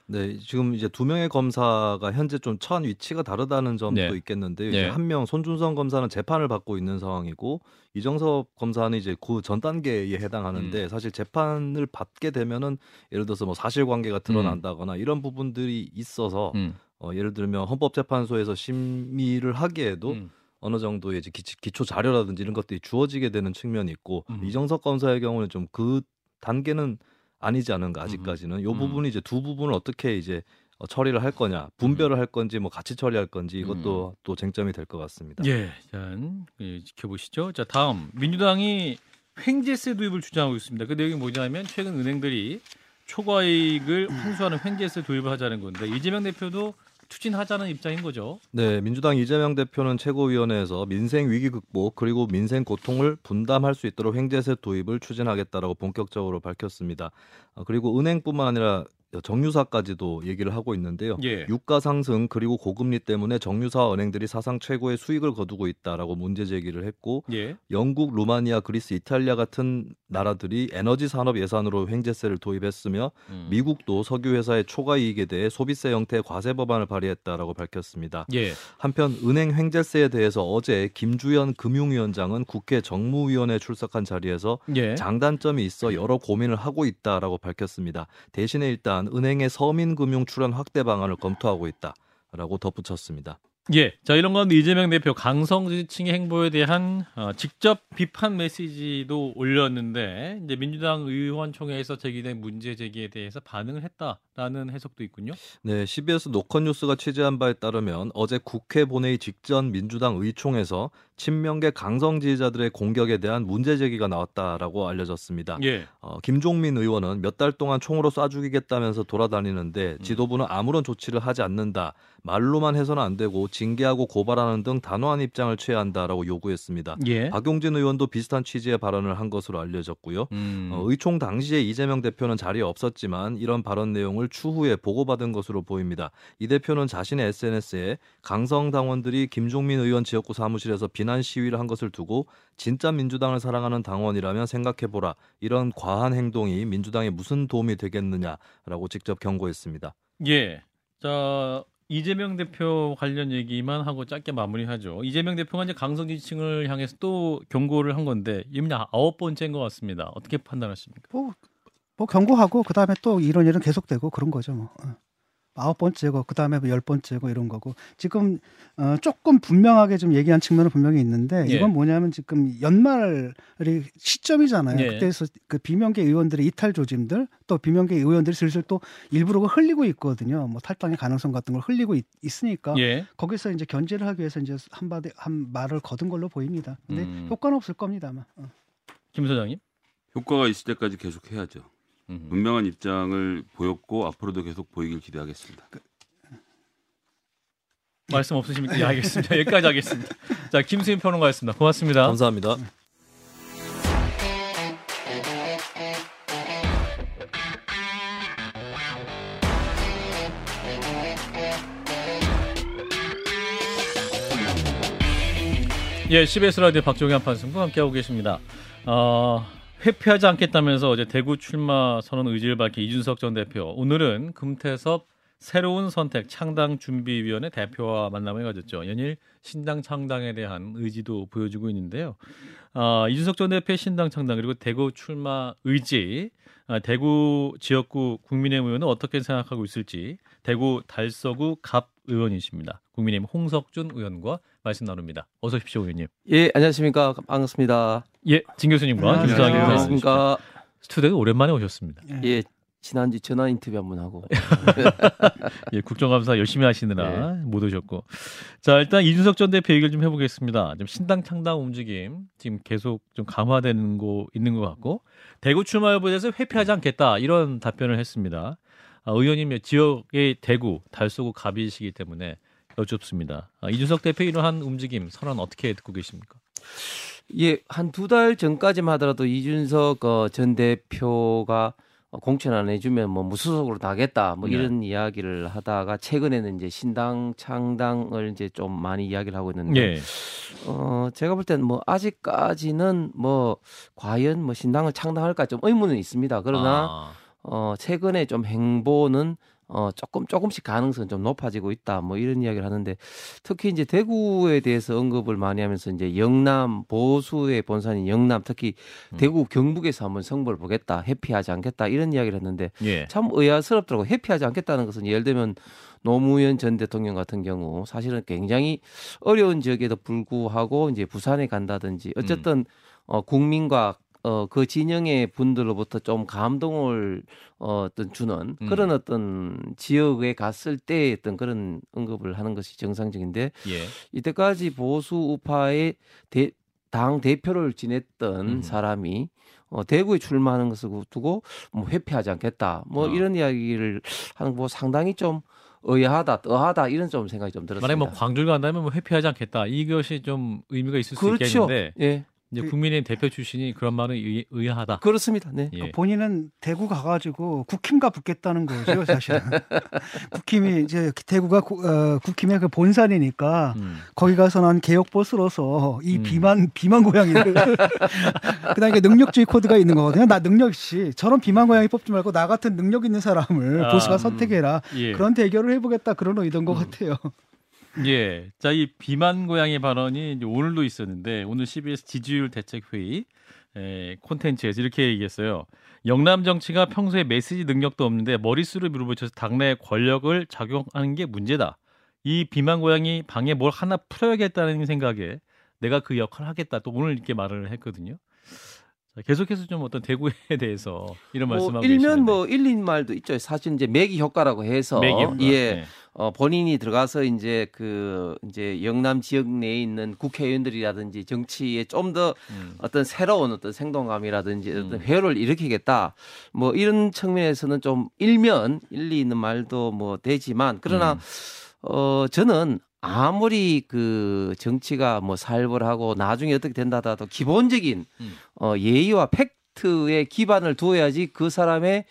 네, 지금 이제 두 명의 검사가 현재 좀 처한 위치가 다르다는 점도 네. 있겠는데 네. 요 한명 손준성 검사는 재판을 받고 있는 상황이고 이정섭 검사는 이제 그 전 단계에 해당하는데 음. 사실 재판을 받게 되면은 예를 들어서 뭐 사실관계가 드러난다거나 이런 부분들이 있어서 음. 어, 예를 들면 헌법재판소에서 심의를 하기에도 음. 어느 정도의 이제 기초, 기초 자료라든지 이런 것들이 주어지게 되는 측면이 있고 음. 이정석 검사의 경우는 좀 그 단계는 아니지 않은가 아직까지는 요 음. 부분이 이제 두 부분을 어떻게 이제 어, 처리를 할 거냐 분별을 할 건지 뭐 같이 처리할 건지 이것도 또 쟁점이 될 것 같습니다. 예, 자, 예, 지켜보시죠. 자, 다음 민주당이 횡재세 도입을 주장하고 있습니다. 그 내용이 뭐냐면 최근 은행들이 초과이익을 [CLEARS THROAT] 환수하는 횡재세 도입을 하자는 건데 이재명 대표도 추진하자는 입장인 거죠. 네, 민주당 이재명 대표는 최고위원회에서 민생 위기 극복 그리고 민생 고통을 분담할 수 있도록 횡재세 도입을 추진하겠다라고 본격적으로 밝혔습니다. 어, 그리고 은행뿐만 아니라 정유사까지도 얘기를 하고 있는데요. 예. 유가 상승 그리고 고금리 때문에 정유사 은행들이 사상 최고의 수익을 거두고 있다라고 문제 제기를 했고 예. 영국, 루마니아, 그리스, 이탈리아 같은 나라들이 에너지 산업 예산으로 횡재세를 도입했으며 음. 미국도 석유 회사의 초과 이익에 대해 소비세 형태의 과세 법안을 발의했다라고 밝혔습니다. 예. 한편 은행 횡재세에 대해서 어제 김주현 금융위원장은 국회 정무위원회 출석한 자리에서 예. 장단점이 있어 여러 고민을 하고 있다라고 밝혔습니다. 대신에 일단 은행의 서민금융 출연 확대 방안을 검토하고 있다라고 덧붙였습니다. 예. 자, 이런 가운데 이재명 대표 강성 지지층의 행보에 대한 어, 직접 비판 메시지도 올렸는데 이제 민주당 의원총회에서 제기된 문제 제기에 대해서 반응을 했다 라는 해석도 있군요. 네, CBS 노컷뉴스가 취재한 바에 따르면 어제 국회 본회의 직전 민주당 의총에서 친명계 강성 지지자들의 공격에 대한 문제 제기가 나왔다라고 알려졌습니다. 예. 어, 김종민 의원은 몇 달 동안 총으로 쏴 죽이겠다면서 돌아다니는데 음. 지도부는 아무런 조치를 하지 않는다. 말로만 해서는 안 되고 징계하고 고발하는 등 단호한 입장을 취해야 한다라고 요구했습니다. 예. 박용진 의원도 비슷한 취지의 발언을 한 것으로 알려졌고요. 음. 어, 의총 당시에 이재명 대표는 자리에 없었지만 이런 발언 내용을 추후에 보고받은 것으로 보입니다. 이 대표는 자신의 SNS에 강성 당원들이 김종민 의원 지역구 사무실에서 비난 시위를 한 것을 두고 진짜 민주당을 사랑하는 당원이라면 생각해보라. 이런 과한 행동이 민주당에 무슨 도움이 되겠느냐라고 직접 경고했습니다. 예. 자, 이재명 대표 관련 얘기만 하고 짧게 마무리하죠. 이재명 대표가 이제 강성 지지층을 향해서 또 경고를 한 건데 이미 아홉 번째인 것 같습니다. 어떻게 판단하십니까? 뭐, 뭐 경고하고 그 다음에 또 이런 일은 계속되고 그런 거죠. 뭐. 어. 아홉 번째고 그 다음에 열 번째고 이런 거고 지금 어, 조금 분명하게 좀 얘기한 측면은 분명히 있는데 예. 이건 뭐냐면 지금 연말이 시점이잖아요. 예. 그때서 그 비명계 의원들의 이탈 조짐들 또 비명계 의원들이 슬슬 또 일부러 흘리고 있거든요. 뭐 탈당의 가능성 같은 걸 흘리고 있, 으니까 예. 거기서 이제 견제를 하기 위해서 이제 한바디 한 말을 거둔 걸로 보입니다. 근데 음. 효과는 없을 겁니다. 아마. 어. 김 소장님. 효과가 있을 때까지 계속 해야죠. 음. 분명한 입장을 보였고 앞으로도 계속 보이길 기대하겠습니다. 말씀 없으십니까? 예, 알겠습니다. 여기까지 하겠습니다. 자, 김수인 평론가였습니다. 고맙습니다. 감사합니다. 예, CBS 라디오 박종희 한판 승부 함께하고 계십니다. 어, 회피하지 않겠다면서 어제 대구 출마 선언 의지를 밝힌 이준석 전 대표. 오늘은 금태섭 새로운 선택 창당 준비위원회 대표와 만남을 가졌죠. 연일 신당 창당에 대한 의지도 보여주고 있는데요. 어, 이준석 전 대표의 신당 창당 그리고 대구 출마 의지, 아, 대구 지역구 국민의힘 의원은 어떻게 생각하고 있을지 대구 달서구 갑 의원이십니다. 국민의힘 홍석준 의원과 말씀 나눕니다. 어서 오십시오, 의원님. 예, 안녕하십니까. 반갑습니다. 예, 진 교수님과 안녕하세요. 김수환 교수님. 안녕하십니까. 스튜디오에 오랜만에 오셨습니다. 예, 지난주 전화 인터뷰 한 번 하고. [LAUGHS] 예, 국정감사 열심히 하시느라 못 오셨고. 자, 일단 이준석 전 대표 얘기를 좀 해보겠습니다. 좀 신당 창당 움직임 지금 계속 좀 강화되는 거 있는 것 같고 대구 출마 여부에 대해서 회피하지 않겠다 이런 답변을 했습니다. 아, 의원님 지역의 대구 달서구 갑이시기 때문에 여쭙습니다. 아, 이준석 대표 이러한 움직임 선언 어떻게 듣고 계십니까? 예, 한 두 달 전까지만 하더라도 이준석 어, 전 대표가 어, 공천 안 해주면 뭐 무소속으로 나겠다 뭐 네. 이런 이야기를 하다가 최근에는 이제 신당 창당을 이제 좀 많이 이야기를 하고 있는데 예, 어 제가 볼 때는 뭐 아직까지는 뭐 과연 뭐 신당을 창당할까 좀 의문은 있습니다. 그러나 아, 어, 최근에 좀 행보는 어, 조금 조금씩 가능성이 좀 높아지고 있다. 뭐 이런 이야기를 하는데 특히 이제 대구에 대해서 언급을 많이 하면서 이제 영남 보수의 본산인 영남 특히 음. 대구 경북에서 한번 승부를 보겠다. 회피하지 않겠다. 이런 이야기를 했는데 예, 참 의아스럽더라고. 회피하지 않겠다는 것은 예를 들면 노무현 전 대통령 같은 경우 사실은 굉장히 어려운 지역에도 불구하고 이제 부산에 간다든지 어쨌든 어 국민과 어 그 진영의 분들로부터 좀 감동을 어 어떤 주는 음. 그런 어떤 지역에 갔을 때 어떤 그런 언급을 하는 것이 정상적인데 예, 이때까지 보수 우파의 대, 당 대표를 지냈던 음. 사람이 어, 대구에 출마하는 것을 두고 뭐 회피하지 않겠다. 뭐 어. 이런 이야기를 하는 거 상당히 좀 의아하다, 떠하다 이런 좀 생각이 좀 들었습니다. 만약 뭐 광주를 간다면 뭐 회피하지 않겠다 이것이 좀 의미가 있을 수 그렇죠. 있겠는데 예. 이제 그- 국민의힘 대표 출신이 그런 말은 의, 의아하다. 그렇습니다. 네. 예. 본인은 대구 가가지고 국힘과 붙겠다는 거죠, 사실은. [LAUGHS] 국힘이 이제 대구가 구- 어, 국힘의 그 본산이니까 음. 거기 가서 난 개혁 보스로서 이 음. 비만 비만 고양이를 [LAUGHS] 그다음에 능력주의 코드가 있는 거거든요. 나 능력 씨 저런 비만 고양이 뽑지 말고 나 같은 능력 있는 사람을 아, 보스가 음. 선택해라. 예. 그런 대결을 해보겠다 그런 의도인 것 같아요. 예. 자, 이 비만 고양이 발언이 오늘도 있었는데 오늘 CBS 지지율 대책 회의 에, 콘텐츠에서 이렇게 얘기했어요. 영남 정치가 평소에 메시지 능력도 없는데 머릿수를 밀어붙여서 당내 권력을 작용하는 게 문제다. 이 비만 고양이 방에 뭘 하나 풀어야겠다는 생각에 내가 그 역할을 하겠다. 또 오늘 이렇게 말을 했거든요. 자, 계속해서 좀 어떤 대구에 [LAUGHS] 대해서 이런 뭐 말씀하고 일면 계시는데. 뭐 일린 말도 있죠. 사실 이제 매기 효과라고 해서 매기 효과. 예. 네. 어, 본인이 들어가서 이제 그 이제 영남 지역 내에 있는 국회의원들이라든지 정치에 좀더 음. 어떤 새로운 어떤 생동감이라든지 음. 어떤 회로를 일으키겠다. 뭐 이런 측면에서는 좀 일면 일리 있는 말도 뭐 되지만 그러나 음. 어 저는 아무리 그 정치가 뭐 살벌하고 나중에 어떻게 된다 하더라도 기본적인 음. 어 예의와 팩트에 기반을 두어야지 그 사람의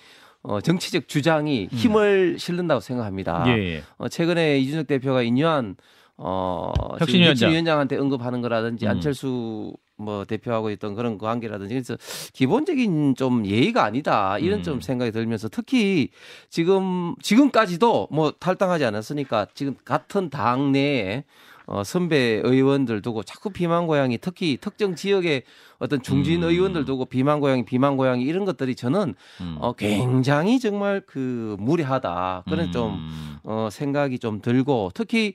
어 정치적 주장이 힘을 실른다고 생각합니다. 음. 예, 예. 어, 최근에 이준석 대표가 인유한 어, 혁신위원장. 위원장한테 언급하는 거라든지 음. 안철수 뭐 대표하고 있던 그런 관계라든지 그래서 기본적인 좀 예의가 아니다 이런 음. 좀 생각이 들면서 특히 지금 지금까지도 뭐 탈당하지 않았으니까 지금 같은 당 내에 어, 선배 의원들 두고 자꾸 비만 고양이 특히 특정 지역의 어떤 중진 음. 의원들 두고 비만 고양이 비만 고양이 이런 것들이 저는 음. 어, 굉장히 정말 그 무례하다 그런 좀 음. 어, 생각이 좀 들고 특히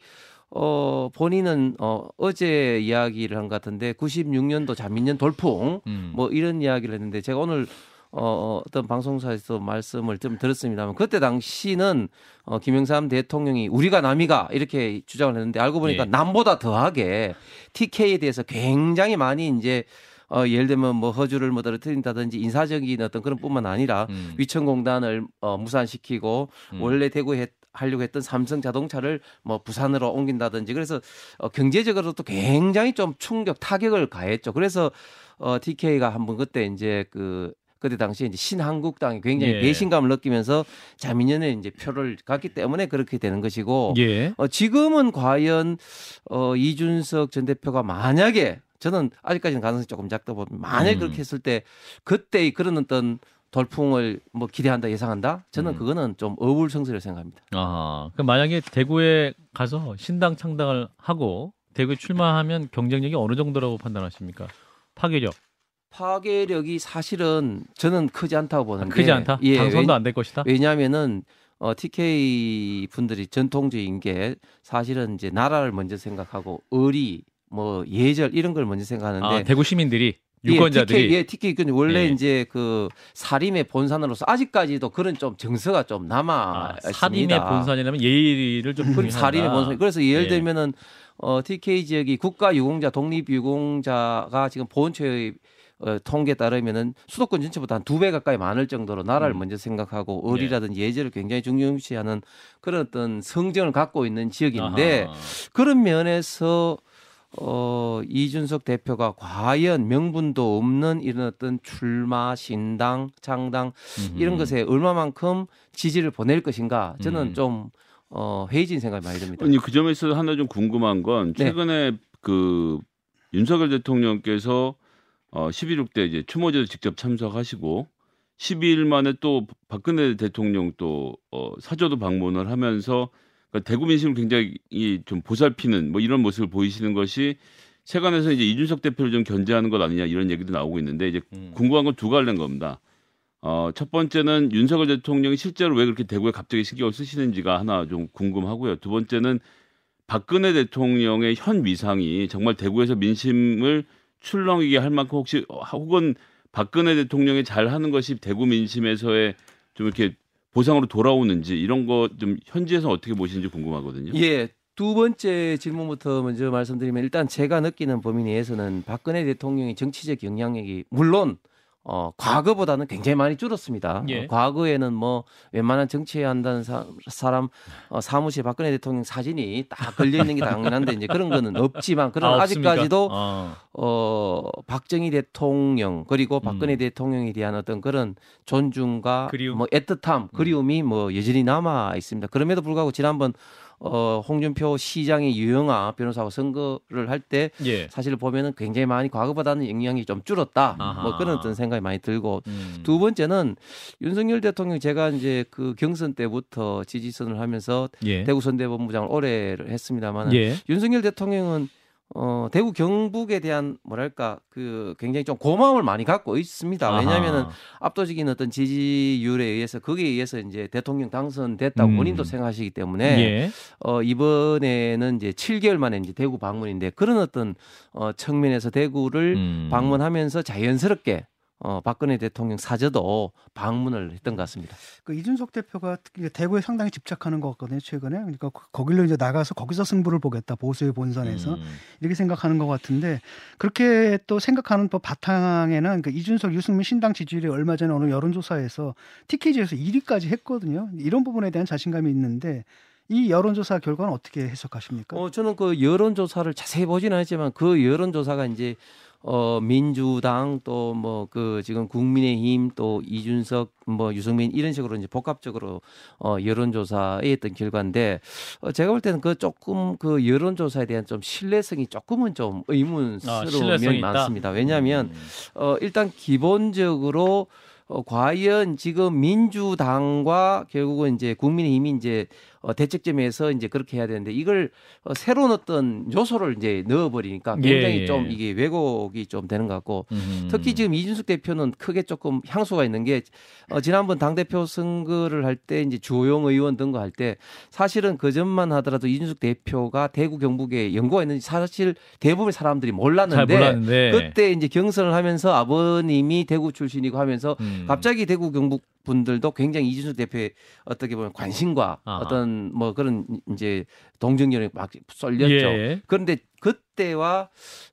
어, 본인은 어, 어제 이야기를 한 것 같은데 96년도 자민련 돌풍 음. 뭐 이런 이야기를 했는데 제가 오늘 어, 어떤 방송사에서 말씀을 좀 들었습니다만 그때 당시는 어, 김영삼 대통령이 우리가 남이가 이렇게 주장을 했는데 알고 보니까 예. 남보다 더하게 TK에 대해서 굉장히 많이 이제 어, 예를 들면 뭐 허주를 뭐 떨어뜨린다든지 인사적인 어떤 그런 뿐만 아니라 음. 위천공단을 어, 무산시키고 음. 원래 대구에 했- 하려고 했던 삼성 자동차를 뭐 부산으로 옮긴다든지 그래서 어, 경제적으로도 굉장히 좀 충격 타격을 가했죠. 그래서 어, TK가 한번 그때 이제 그 그때 당시에 이제 신한국당이 굉장히 예. 배신감을 느끼면서 자민련에 이제 표를 갔기 때문에 그렇게 되는 것이고 예. 어, 지금은 과연 어, 이준석 전 대표가 만약에 저는 아직까지는 가능성이 조금 작다 보면 만약 에 음. 그렇게 했을 때 그때의 그런 어떤 돌풍을 뭐 기대한다 예상한다 저는 음. 그거는 좀 어불성설이라고 생각합니다. 아, 그 만약에 대구에 가서 신당 창당을 하고 대구에 출마하면 경쟁력이 어느 정도라고 판단하십니까? 파괴력 파괴력이 사실은 저는 크지 않다고 보는 게 크지 않다. 예, 당선도 안 될 것이다. 왜냐하면은 어, TK 분들이 전통적인 게 사실은 이제 나라를 먼저 생각하고 의리 뭐 예절 이런 걸 먼저 생각하는데 아, 대구 시민들이 유권자들이 예, TK, 예, TK 그 원래 예. 이제 그 사림의 본산으로서 아직까지도 그런 좀 정서가 좀 남아 아, 있습니다. 살인의 본산이라면 예의를 좀 중요하다. 살인의 본산. 그래서 예를 예. 들면은 어, TK 지역이 국가 유공자, 독립 유공자가 지금 보훈처의 어, 통계에 따르면은 수도권 전체보다 한 두 배 가까이 많을 정도로 나라를 음. 먼저 생각하고 의리라든지 예절을 굉장히 중요시하는 그런 어떤 성정을 갖고 있는 지역인데 아하. 그런 면에서 어, 이준석 대표가 과연 명분도 없는 이런 어떤 출마, 신당, 창당 이런 음흠. 것에 얼마만큼 지지를 보낼 것인가 저는 음. 좀 어, 회의적인 생각이 많이 듭니다. 아니 그 점에 있어서 하나 좀 궁금한 건 네. 최근에 그 윤석열 대통령께서 어 11.6대 이제 추모제도 직접 참석하시고 12일 만에 또 박근혜 대통령 또 어, 사저도 방문을 하면서 그러니까 대구 민심을 굉장히 이좀 보살피는 뭐 이런 모습을 보이시는 것이 세간에서 이제 이준석 대표를 좀 견제하는 것 아니냐 이런 얘기도 나오고 있는데 이제 음. 궁금한 건 두 갈래인 겁니다. 어, 첫 번째는 윤석열 대통령이 실제로 왜 그렇게 대구에 갑자기 신경을 쓰시는지가 하나 좀 궁금하고요. 두 번째는 박근혜 대통령의 현 위상이 정말 대구에서 민심을 출렁이게 할 만큼 혹시 어, 혹은 박근혜 대통령이 잘 하는 것이 대구 민심에서의 좀 이렇게 보상으로 돌아오는지 이런 거 좀 현지에서 어떻게 보시는지 궁금하거든요. 예. 두 번째 질문부터 먼저 말씀드리면 일단 제가 느끼는 범위 내에서는 박근혜 대통령의 정치적 영향력이 물론 어, 과거보다는 굉장히 많이 줄었습니다. 예. 어, 과거에는 뭐 웬만한 정치에 한다는 사, 람 어, 사무실 박근혜 대통령 사진이 딱 걸려 있는 게 당연한데 이제 그런 거는 없지만 그런 아, 아, 없습니까? 직까지도 어. 어, 박정희 대통령 그리고 박근혜 음. 대통령에 대한 어떤 그런 존중과 그리움. 음. 뭐 애틋함, 그리움이 뭐 여전히 남아 있습니다. 그럼에도 불구하고 지난번 어, 홍준표 시장의 유영아 변호사하고 선거를 할때 예. 사실 보면은 굉장히 많이 과거보다는 영향이 좀 줄었다. 아하. 뭐 그런 어떤 생각이 많이 들고 음. 두 번째는 윤석열 대통령 제가 이제 그 경선 때부터 지지선을 하면서 예. 대구 선대본부장을 오래 했습니다만 예. 윤석열 대통령은 어, 대구 경북에 대한 뭐랄까 그 굉장히 좀 고마움을 많이 갖고 있습니다. 왜냐하면은. 압도적인 어떤 지지율에 의해서 거기에 의해서 이제 대통령 당선됐다고 음. 본인도 생각하시기 때문에 예. 어, 이번에는 이제 7개월 만에 이제 대구 방문인데 그런 어떤 어, 측면에서 대구를 음. 방문하면서 자연스럽게 어, 박근혜 대통령 사저도 방문을 했던 것 같습니다. 그 이준석 대표가 대구에 상당히 집착하는 것 같거든요 최근에 그러니까 거- 거길로 이제 나가서 거기서 승부를 보겠다 보수의 본선에서 음. 이렇게 생각하는 것 같은데 그렇게 또 생각하는 또 바탕에는 그 이준석 유승민 신당 지지율이 얼마 전에 어느 여론조사에서 TK지에서 1위까지 했거든요 이런 부분에 대한 자신감이 있는데 이 여론조사 결과는 어떻게 해석하십니까? 어, 저는 그 여론조사를 자세히 보지는 않았지만 그 여론조사가 이제 어, 민주당 또 뭐 그 지금 국민의힘 또 이준석 뭐 유승민 이런 식으로 이제 복합적으로 어, 여론조사에 했던 결과인데 어, 제가 볼 때는 그 조금 그 여론조사에 대한 좀 신뢰성이 조금은 좀 아, 의문스러운 신뢰성이 면이 있다? 많습니다. 왜냐하면 음. 어, 일단 기본적으로 어, 과연 지금 민주당과 결국은 이제 국민의힘이 이제 어, 대책점에서 이제 그렇게 해야 되는데 이걸 어, 새로운 어떤 요소를 이제 넣어버리니까 굉장히 예, 예. 좀 이게 왜곡이 좀 되는 것 같고 음. 특히 지금 이준석 대표는 크게 조금 향수가 있는 게 어, 지난번 당 대표 선거를 할 때 이제 주호영 의원 등거 할때 사실은 그 전만 하더라도 이준석 대표가 대구 경북에 연고가 있는지 사실 대부분의 사람들이 잘 몰랐는데 몰랐는데 그때 이제 경선을 하면서 아버님이 대구 출신이고 하면서 음. 갑자기 대구 경북 분들도 굉장히 이준석 대표의 어떻게 보면 관심과 아하. 어떤 뭐 그런 이제 동정 여론이 막 쏠렸죠. 예. 그런데 그때와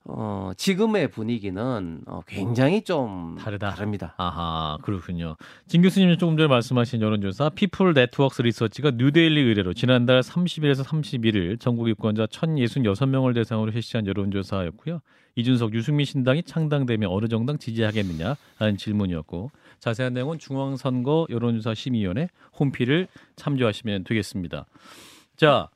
어 지금의 분위기는 어 굉장히 좀 다르다. 다릅니다. 아하 그렇군요. 진 교수님 조금 전에 말씀하신 여론조사 피플 네트워크스 리서치가 뉴데일리 의뢰로 지난달 30일에서 31일 전국 유권자 1,066명을 대상으로 실시한 여론조사였고요. 이준석 유승민 신당이 창당되면 어느 정당 지지하겠느냐라는 질문이었고 자세한 내용은 중앙선거 여론조사 심의위원회 홈피를 참조하시면 되겠습니다. 자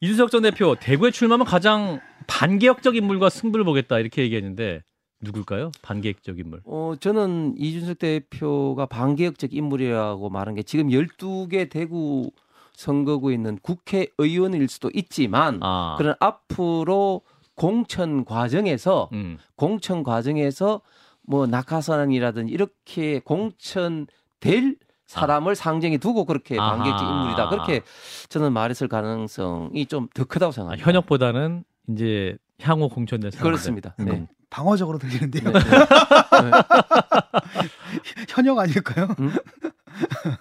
이준석 전 대표 대구에 출마하면 가장 반개혁적 인물과 승부를 보겠다 이렇게 얘기했는데 누굴까요? 반개혁적 인물. 어 저는 이준석 대표가 반개혁적 인물이라고 말한 게 지금 12개 대구 선거구에 있는 국회의원일 수도 있지만 아, 그런 앞으로 공천 과정에서 음. 공천 과정에서 뭐 낙하산이라든지 이렇게 공천될 사람을 상정해 두고 그렇게. 반격적 인물이다. 그렇게 저는 말했을 가능성이 좀 더 크다고 아, 생각합니다. 현역보다는 이제 향후 공천될 사람 그렇습니다. 네. 음, 방어적으로 들리는데요. 네, 네. [LAUGHS] 현역 아닐까요?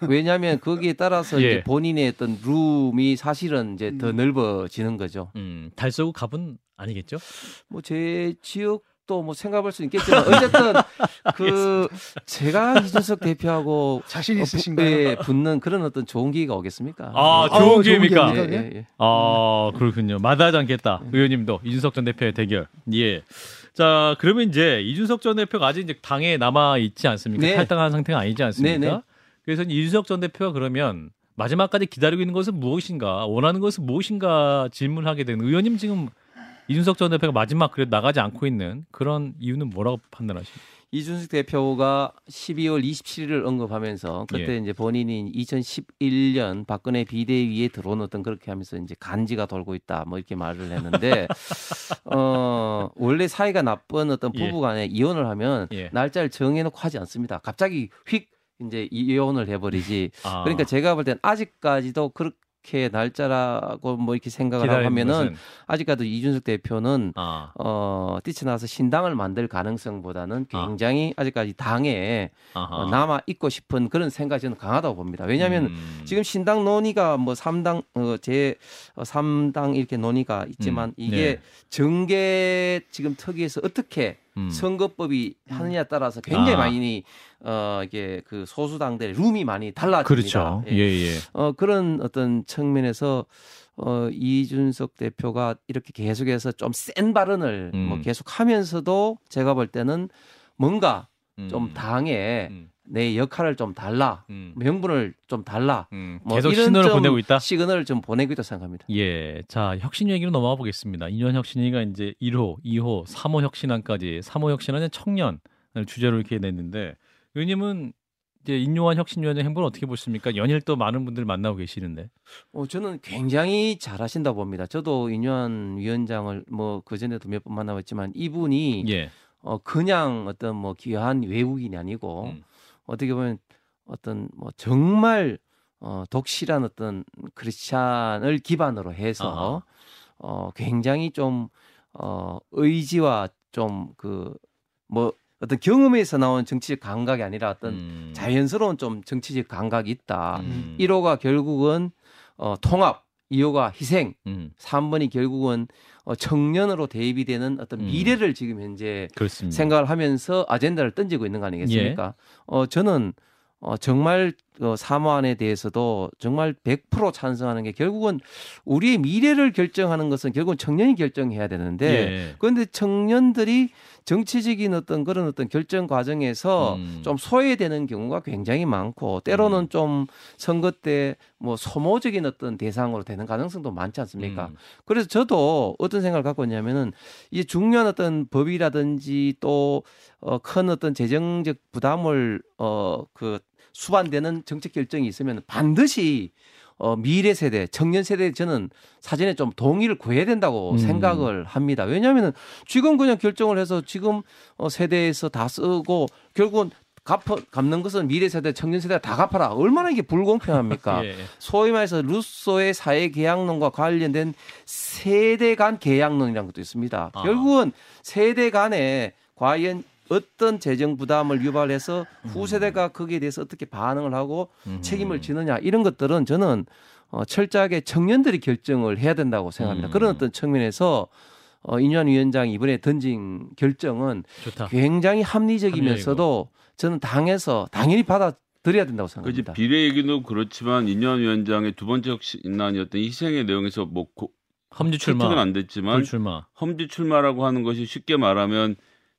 왜냐하면 거기에 따라서 예. 이제 본인의 어떤 룸이 사실은 이제 더 넓어지는 거죠. 음, 달서구 갑은 아니겠죠? 뭐 제 지역 도뭐 생각할 수 있겠지만 어쨌든 [LAUGHS] 그 제가 이준석 대표하고 [LAUGHS] 자신 어, 있으신가요? 부- 예, 붙는 그런 어떤 좋은 기회가 오겠습니까? 아, 어, 좋은 기회입니까? 기회입니다. 예, 예, 예. 아, 그렇군요. 마다하지 않겠다. 의원님도 이준석 전 대표의 대결. 예. 자, 그러면 이제 이준석 전 대표가 아직 이제 당에 남아 있지 않습니까? 네. 탈당한 상태가 아니지 않습니까? 네, 네. 그래서 이준석 전 대표가 그러면 마지막까지 기다리고 있는 것은 무엇인가, 원하는 것은 무엇인가 질문하게 된 의원님 지금 이준석 전 대표가 마지막 그래도 나가지 않고 있는 그런 이유는 뭐라고 판단하십니까? 이준석 대표가 12월 27일을 언급하면서 그때 예. 이제 본인이 2011년 박근혜 비대위에 들어온 어떤 그렇게 하면서 이제 간지가 돌고 있다 뭐 이렇게 말을 했는데 [LAUGHS] 어 원래 사이가 나쁜 어떤 예. 부부간에 이혼을 하면 예. 날짜를 정해놓고 하지 않습니다. 갑자기 휙 이제 이혼을 해버리지. 아, 그러니까 제가 볼 땐 아직까지도 그렇게 날짜라고 뭐 이렇게 생각을 하면은 것은, 아직까지도 이준석 대표는 아, 어, 뛰쳐나와서 신당을 만들 가능성보다는 아. 굉장히 아 직까지 당에 아하. 어, 남아 있고 싶은 그런 생각이 저는 강하다고 봅니다. 왜냐하면 음. 지금 신당 논의가 뭐 3당 어, 제 어, 3당 이렇게 논의가 있지만 음, 이게 네. 정계 지금 특위에서 어떻게 음. 선거법이 하느냐에 따라서 굉장히 아. 많이 어 이게 그 소수 당들의 룸이 많이 달라집니다. 그렇죠. 예, 예. 어 그런 어떤 측면에서 어 이준석 대표가 이렇게 계속해서 좀 센 발언을 음. 뭐 계속하면서도 제가 볼 때는 뭔가 음. 좀 당에 음. 내 역할을 좀 달라 음. 명분을 좀 달라 음. 뭐 계속 이런 신호를 좀 보내고 있다. 시그널을 좀 보내고 있다고 생각합니다. 예. 자, 혁신 얘기로 넘어가 보겠습니다. 인현 혁신위가 이제 1호, 2호, 3호 혁신안까지 3호 혁신안은 청년을 주제로 이렇게 냈는데 의원님은 이제 인요한 혁신위원회 행보를 어떻게 보십니까? 연일 또 많은 분들 만나고 계시는데. 어, 저는 굉장히 잘하신다 봅니다. 저도 인유한 위원장을 뭐 그 전에도 몇 번 만나봤지만 이분이 예. 어 그냥 어떤 뭐 귀한 외국인이 아니고 음. 어떻게 보면 어떤 뭐 정말 어 독실한 어떤 크리스찬을 기반으로 해서 어 굉장히 좀 어 의지와 좀 그 뭐 어떤 경험에서 나온 정치적 감각이 아니라 어떤 음. 자연스러운 좀 정치적 감각이 있다. 음. 1호가 결국은 어 통합, 2호가 희생, 음. 3번이 결국은 어 청년으로 대입이 되는 어떤 음. 미래를 지금 현재 그렇습니다. 생각을 하면서 아젠다를 던지고 있는 거 아니겠습니까? 어 저는 어 정말 어 사모안에 대해서도 정말 100% 찬성하는 게 결국은 우리의 미래를 결정하는 것은 결국은 청년이 결정해야 되는데 예. 그런데 청년들이 정치적인 어떤 그런 어떤 결정 과정에서 음. 좀 소외되는 경우가 굉장히 많고 때로는 음. 좀 선거 때 뭐 소모적인 어떤 대상으로 되는 가능성도 많지 않습니까? 음. 그래서 저도 어떤 생각을 갖고 있냐면은 이 중요한 어떤 법이라든지 또어큰 어떤 재정적 부담을 어그 수반되는 정책 결정이 있으면 반드시 어 미래 세대, 청년 세대 저는 사전에 좀 동의를 구해야 된다고 음. 생각을 합니다. 왜냐하면은 지금 그냥 결정을 해서 지금 어 세대에서 다 쓰고 결국은 갚아, 갚는 것은 미래 세대, 청년 세대가 다 갚아라. 얼마나 이게 불공평합니까? [LAUGHS] 예. 소위 말해서 루소의 사회 계약론과 관련된 세대 간 계약론이라는 것도 있습니다. 아. 결국은 세대 간에 과연 어떤 재정 부담을 유발해서 후세대가 거기에 대해서 어떻게 반응을 하고 음. 책임을 지느냐 이런 것들은 저는 어, 철저하게 청년들이 결정을 해야 된다고 생각합니다. 음. 그런 어떤 측면에서 어, 인현 위원장이 이번에 던진 결정은 좋다. 굉장히 합리적이면서도 저는 당에서 당연히 받아들여야 된다고 그 생각합니다. 비례 얘기도 그렇지만 인현 위원장의 두 번째 혁신안이었던 희생의 내용에서 뭐 고, 험지 출마. 설득은 안 됐지만 불출마. 험지 출마라고 하는 것이 쉽게 말하면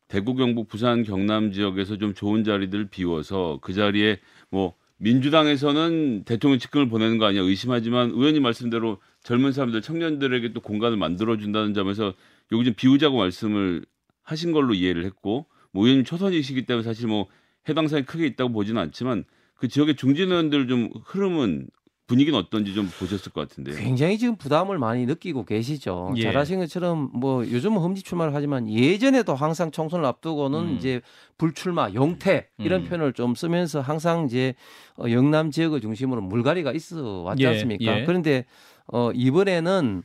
대구, 경북, 부산, 경남 지역에서 좀 좋은 자리들을 비워서 그 자리에 뭐 민주당에서는 대통령 직권을 보내는 거 아니야 의심하지만 의원님 말씀대로 젊은 사람들 청년들에게 또 공간을 만들어 준다는 점에서 여기 좀 비우자고 말씀을 하신 걸로 이해를 했고 뭐 의원님 초선이시기 때문에 사실 뭐 해당 사항이 크게 있다고 보지는 않지만 그 지역의 중진 의원들 좀 흐름은 분위기는 어떤지 좀 보셨을 것 같은데요. 굉장히 지금 부담을 많이 느끼고 계시죠. 예. 잘하신 것처럼 뭐 요즘은 험지 출마를 하지만 예전에도 항상 총선을 앞두고는 음. 이제 불출마, 용퇴 이런 음. 표현을 좀 쓰면서 항상 이제 어, 영남 지역을 중심으로 물갈이가 있어 왔지 예, 않습니까? 예. 그런데 어 이번에는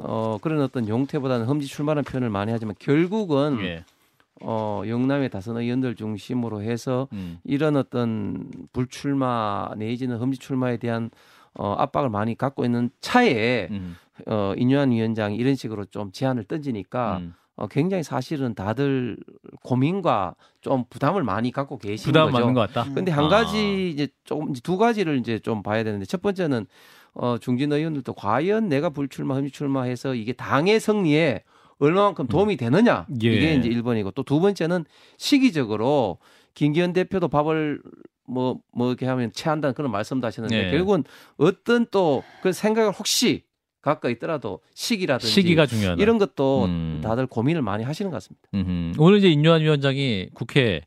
어 그런 어떤 용퇴보다는 험지 출마라는 표현을 많이 하지만 결국은 예. 어 영남의 다선 의원들 중심으로 해서 음. 이런 어떤 불출마 내지는 험지 출마에 대한 어, 압박을 많이 갖고 있는 차에 음. 어, 인유한 위원장이 이런 식으로 좀 제안을 던지니까 음. 어, 굉장히 사실은 다들 고민과 좀 부담을 많이 갖고 계시는 부담 거죠. 맞는 것 같다. 근데 한 아. 가지 이제 조금 두 가지를 이제 좀 봐야 되는데 첫 번째는 어, 중진 의원들도 과연 내가 불출마, 험지 출마해서 이게 당의 승리에 얼마만큼 도움이 되느냐 예. 이게 이제 1번이고 또 두 번째는 시기적으로 김기현 대표도 밥을 뭐, 뭐 이렇게 하면 체한다는 그런 말씀도 하셨는데 네. 결국은 어떤 또 그 생각을 혹시 갖고 있더라도 시기라든지 시기가 중요하다. 이런 것도 음. 다들 고민을 많이 하시는 것 같습니다. 음흠. 오늘 이제 인요한 위원장이 국회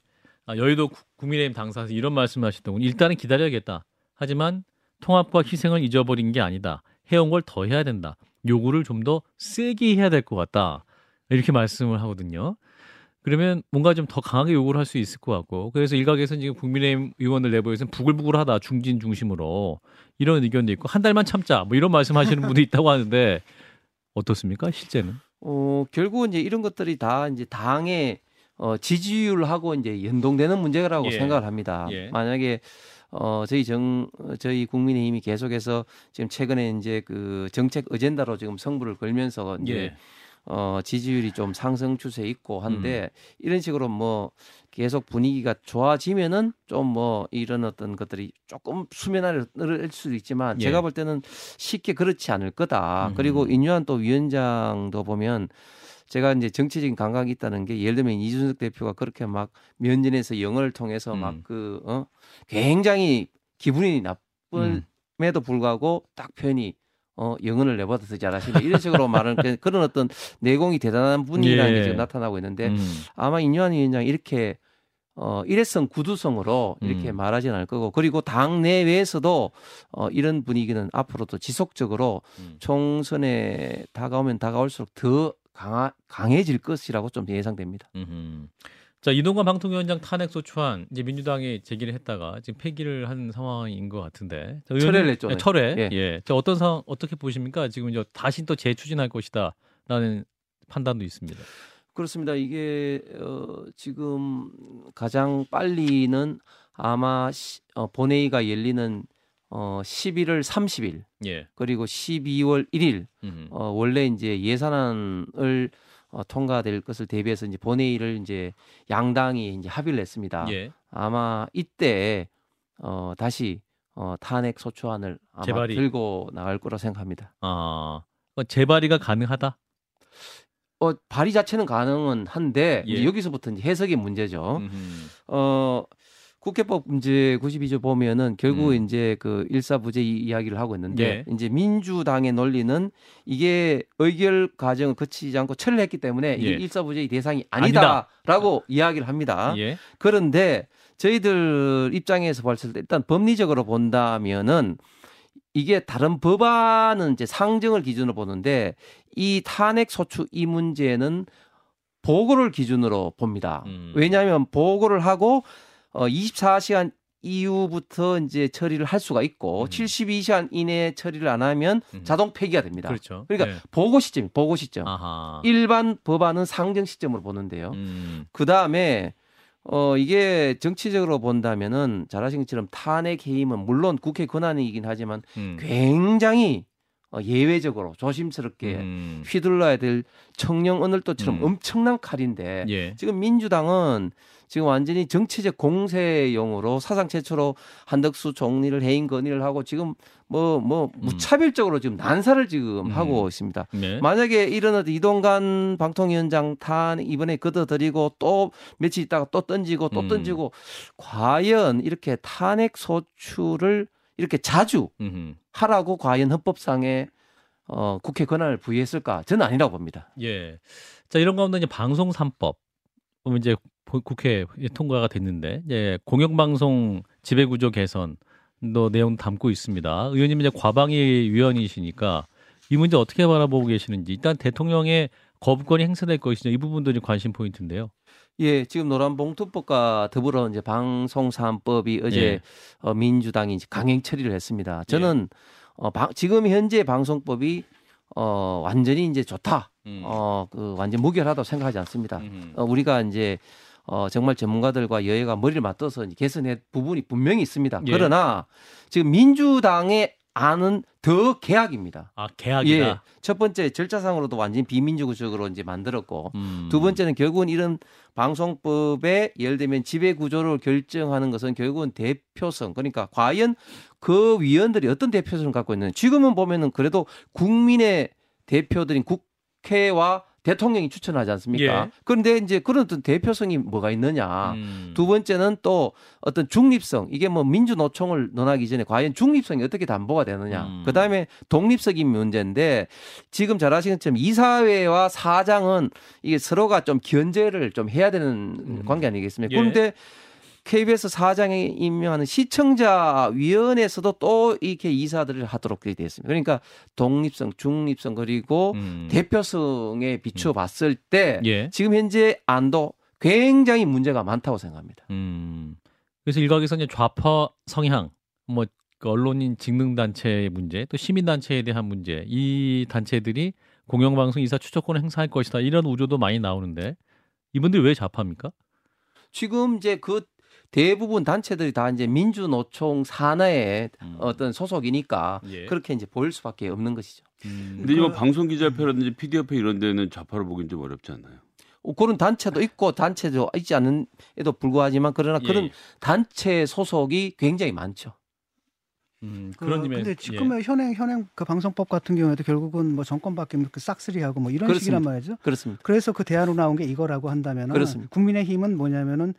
아, 여의도 국- 국민의힘 당사에서 이런 말씀을 하셨더군요. 일단은 기다려야겠다. 하지만 통합과 희생을 잊어버린 게 아니다. 해온 걸 더 해야 된다. 요구를 좀 더 세게 해야 될 것 같다. 이렇게 말씀을 하거든요. 그러면 뭔가 좀 더 강하게 요구를 할 수 있을 것 같고 그래서 일각에서는 지금 국민의힘 의원들 내부에서는 부글부글하다 중진 중심으로 이런 의견도 있고 한 달만 참자 뭐 이런 말씀하시는 분도 있다고 하는데 어떻습니까 실제는? 어, 결국은 이제 이런 것들이 다 이제 당의 어, 지지율하고 이제 연동되는 문제라고 예. 생각을 합니다. 예. 만약에 어, 저희 정, 어, 저희 국민의힘이 계속해서 지금 최근에 이제 그 정책 어젠다로 지금 성부를 걸면서 이제 예. 어, 지지율이 좀 상승 추세 있고 한데 이런 식으로 뭐 계속 분위기가 좋아지면은 좀 뭐 이런 어떤 것들이 조금 수면 아래 늘 수도 있지만 예. 제가 볼 때는 쉽게 그렇지 않을 거다. 음. 그리고 인유한 또 위원장도 보면 제가 이제 정치적인 감각이 있다는 게 예를 들면 이준석 대표가 그렇게 막 면전에서 영어를 통해서 음. 막그 어? 굉장히 기분이 음. 나쁨에도 불구하고 딱 표현이 어 영혼을 내버려서 잘하시네 이런 식으로 [LAUGHS] 말하는 그- 그런 어떤 내공이 대단한 분이라는 예. 게 지금 나타나고 있는데 음. 아마 인유한 위원장 이 이렇게 어 일회성 구두성으로 이렇게 음. 말하지는 않을 거고 그리고 당 내외에서도 어 이런 분위기는 앞으로도 지속적으로 음. 총선에 다가오면 다가올수록 더 강하, 강해질 것이라고 좀 예상됩니다. 음흠. 자 이동관 방통위원장 탄핵 소추안 이제 민주당이 제기를 했다가 지금 폐기를 한 상황인 것 같은데 자, 철회를 했죠. 네, 철회. 예. 예. 자, 어떤 상황 어떻게 보십니까? 지금 이제 다시 또 재추진할 것이다라는 판단도 있습니다. 그렇습니다. 이게 어, 지금 가장 빨리는 아마 시, 어, 본회의가 열리는 어, 11월 30일 예. 그리고 12월 1일 음흠. 어, 원래 이제 예산안을 어, 통과될 것을 대비해서 이제 본회의를 이제 양당이 이제 합의를 했습니다. 예. 아마 이때 어, 다시 어, 탄핵 소추안을 아마 재발이. 들고 나갈 거라 생각합니다. 아 어, 재발이가 가능하다. 어, 발의 자체는 가능은 한데 예. 이제 여기서부터 이제 해석의 문제죠. 음흠. 어 국회법 이제 92조 보면은 결국 음. 이제 그 일사부재 이- 이야기를 하고 있는데 예. 이제 민주당의 논리는 이게 의결 과정을 거치지 않고 철회했기 때문에 이게 예. 일사부재의 대상이 아니다. 아니다라고 이야기를 합니다. 예. 그런데 저희들 입장에서 봤을 때 일단 법리적으로 본다면은 이게 다른 법안은 이제 상정을 기준으로 보는데 이 탄핵 소추 이 문제는 보고를 기준으로 봅니다. 음. 왜냐하면 보고를 하고 어 24시간 이후부터 이제 처리를 할 수가 있고 음. 72시간 이내에 처리를 안 하면 음. 자동 폐기가 됩니다. 그렇죠. 그러니까 예. 보고 시점, 보고 시점. 아하. 일반 법안은 상정 시점으로 보는데요. 음. 그 다음에 어 이게 정치적으로 본다면은 잘하신 것처럼 탄핵 해임은 물론 국회 권한이긴 하지만 음. 굉장히 어, 예외적으로 조심스럽게 음. 휘둘러야 될 청령 언을도처럼 음. 엄청난 칼인데 예. 지금 민주당은 지금 완전히 정치적 공세용으로 사상 최초로 한덕수 총리를 해임 건의를 하고 지금 뭐뭐 무차별적으로 지금 난사를 지금 음. 하고 있습니다. 네. 만약에 이런 이동관 방통위원장 탄 이번에 걷어들이고 또 며칠 있다가 또 던지고 또 음. 던지고 과연 이렇게 탄핵 소추를 이렇게 자주 음흠. 하라고 과연 헌법상에 어, 국회 권한을 부여했을까? 저는 아니라고 봅니다. 예. 자, 이런 가운데 이제 방송 3법 음, 이제 보- 국회에 통과가 됐는데 이제 공영방송 지배구조 개선도 내용 담고 있습니다. 의원님 이제 과방위 위원이시니까 이 문제 어떻게 바라보고 계시는지 일단 대통령의 거부권이 행사될 것이냐 이 부분도 이제 관심 포인트인데요. 예, 지금 노란봉투법과 더불어 이제 방송사업법이 어제 예. 어, 민주당이 이제 강행 처리를 했습니다. 저는 어, 방- 지금 현재 방송법이 어, 완전히 이제 좋다. 음. 어, 그 완전 무결하다고 생각하지 않습니다. 음흠. 어, 우리가 이제 어, 정말 전문가들과 여야가 머리를 맞춰서 이제 개선할 부분이 분명히 있습니다. 예. 그러나 지금 민주당의 안은 더 개악입니다. 아 예. 계약이다. 첫 번째 절차상으로도 완전히 비민주적으로 이제 만들었고 음. 두 번째는 결국은 이런 방송법에 예를 들면 지배 구조를 결정하는 것은 결국은 대표성 그러니까 과연 그 위원들이 어떤 대표성을 갖고 있는 지금은 보면은 그래도 국민의 대표들인 국회와 대통령이 추천하지 않습니까? 예. 그런데 이제 그런 어떤 대표성이 뭐가 있느냐? 음. 두 번째는 또 어떤 중립성 이게 뭐 민주노총을 논하기 전에 과연 중립성이 어떻게 담보가 되느냐 음. 그 다음에 독립적인 문제인데 지금 잘 아시는 것처럼 이사회와 사장은 이게 서로가 좀 견제를 좀 해야 되는 관계 아니겠습니까 예. 그런데 KBS 사장이 임명하는 시청자 위원회에서도 또 이렇게 이사들을 하도록 되어 있습니다. 그러니까 독립성, 중립성 그리고 음. 대표성에 비추어 봤을 때 예. 지금 현재 안도 굉장히 문제가 많다고 생각합니다. 음. 그래서 일각에서 이제 좌파 성향, 뭐그 언론인 직능 단체의 문제, 또 시민 단체에 대한 문제, 이 단체들이 공영방송 이사 추천권을 행사할 것이다 이런 우려도 많이 나오는데 이분들이 왜 좌파입니까? 지금 이제 그 대부분 단체들이 다 이제 민주노총 산하의 음. 어떤 소속이니까 예. 그렇게 이제 보일 수밖에 없는 것이죠. 음, 근데 이거 방송 기자협회라든지 PD협회 이런 데는 좌파로 보기는 좀 어렵지 않나요? 어, 그런 단체도 있고 단체도 있지 않은에도 불구하지만 그러나 예, 그런 예. 단체 소속이 굉장히 많죠. 음, 그, 그런 의미에 근데 예. 지금의 현행 현행 그 방송법 같은 경우에도 결국은 뭐 정권 바뀌면 그 싹쓸이하고 뭐 이런 식이란 그렇습니다. 말이죠. 그렇습니다. 그래서 그 대안으로 나온 게 이거라고 한다면 그렇습니다. 국민의 힘은 뭐냐면은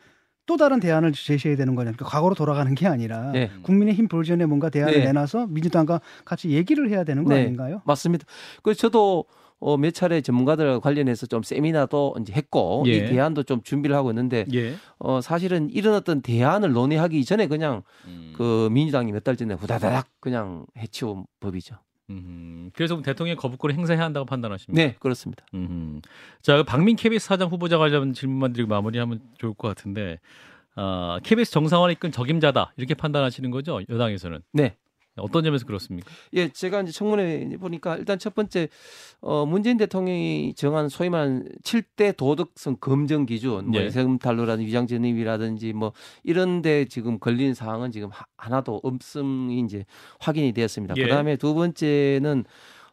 또 다른 대안을 제시해야 되는 거냐. 그러니까 과거로 돌아가는 게 아니라 네. 국민의힘 버전에 뭔가 대안을 네. 내놔서 민주당과 같이 얘기를 해야 되는 거 네. 아닌가요? 맞습니다. 그래서 저도 어, 몇 차례 전문가들과 관련해서 좀 세미나도 이제 했고 예. 이 대안도 좀 준비를 하고 있는데 예. 어, 사실은 이런 어떤 대안을 논의하기 전에 그냥 음. 그 민주당이 몇 달 전에 후다다닥 그냥 해치운 법이죠. 음, 그래서 대통령 거부권을 행사해야 한다고 판단하십니까? 네, 그렇습니다. 음. 자, 그 박민 KBS 사장 후보자 관련 질문만 드리고 마무리하면 좋을 것 같은데, 아, KBS 정상화를 이끈 적임자다 이렇게 판단하시는 거죠? 여당에서는 네. 어떤 점에서 그렇습니까? 예, 제가 이제 청문회 보니까 일단 첫 번째 어 문재인 대통령이 정한 소위 말하는 7대 도덕성 검증 기준 뭐 예. 세금 탈루라든지 위장 전입이라든지 뭐 이런 데 지금 걸린 사항은 지금 하- 하나도 없음이 이제 확인이 되었습니다. 예. 그다음에 두 번째는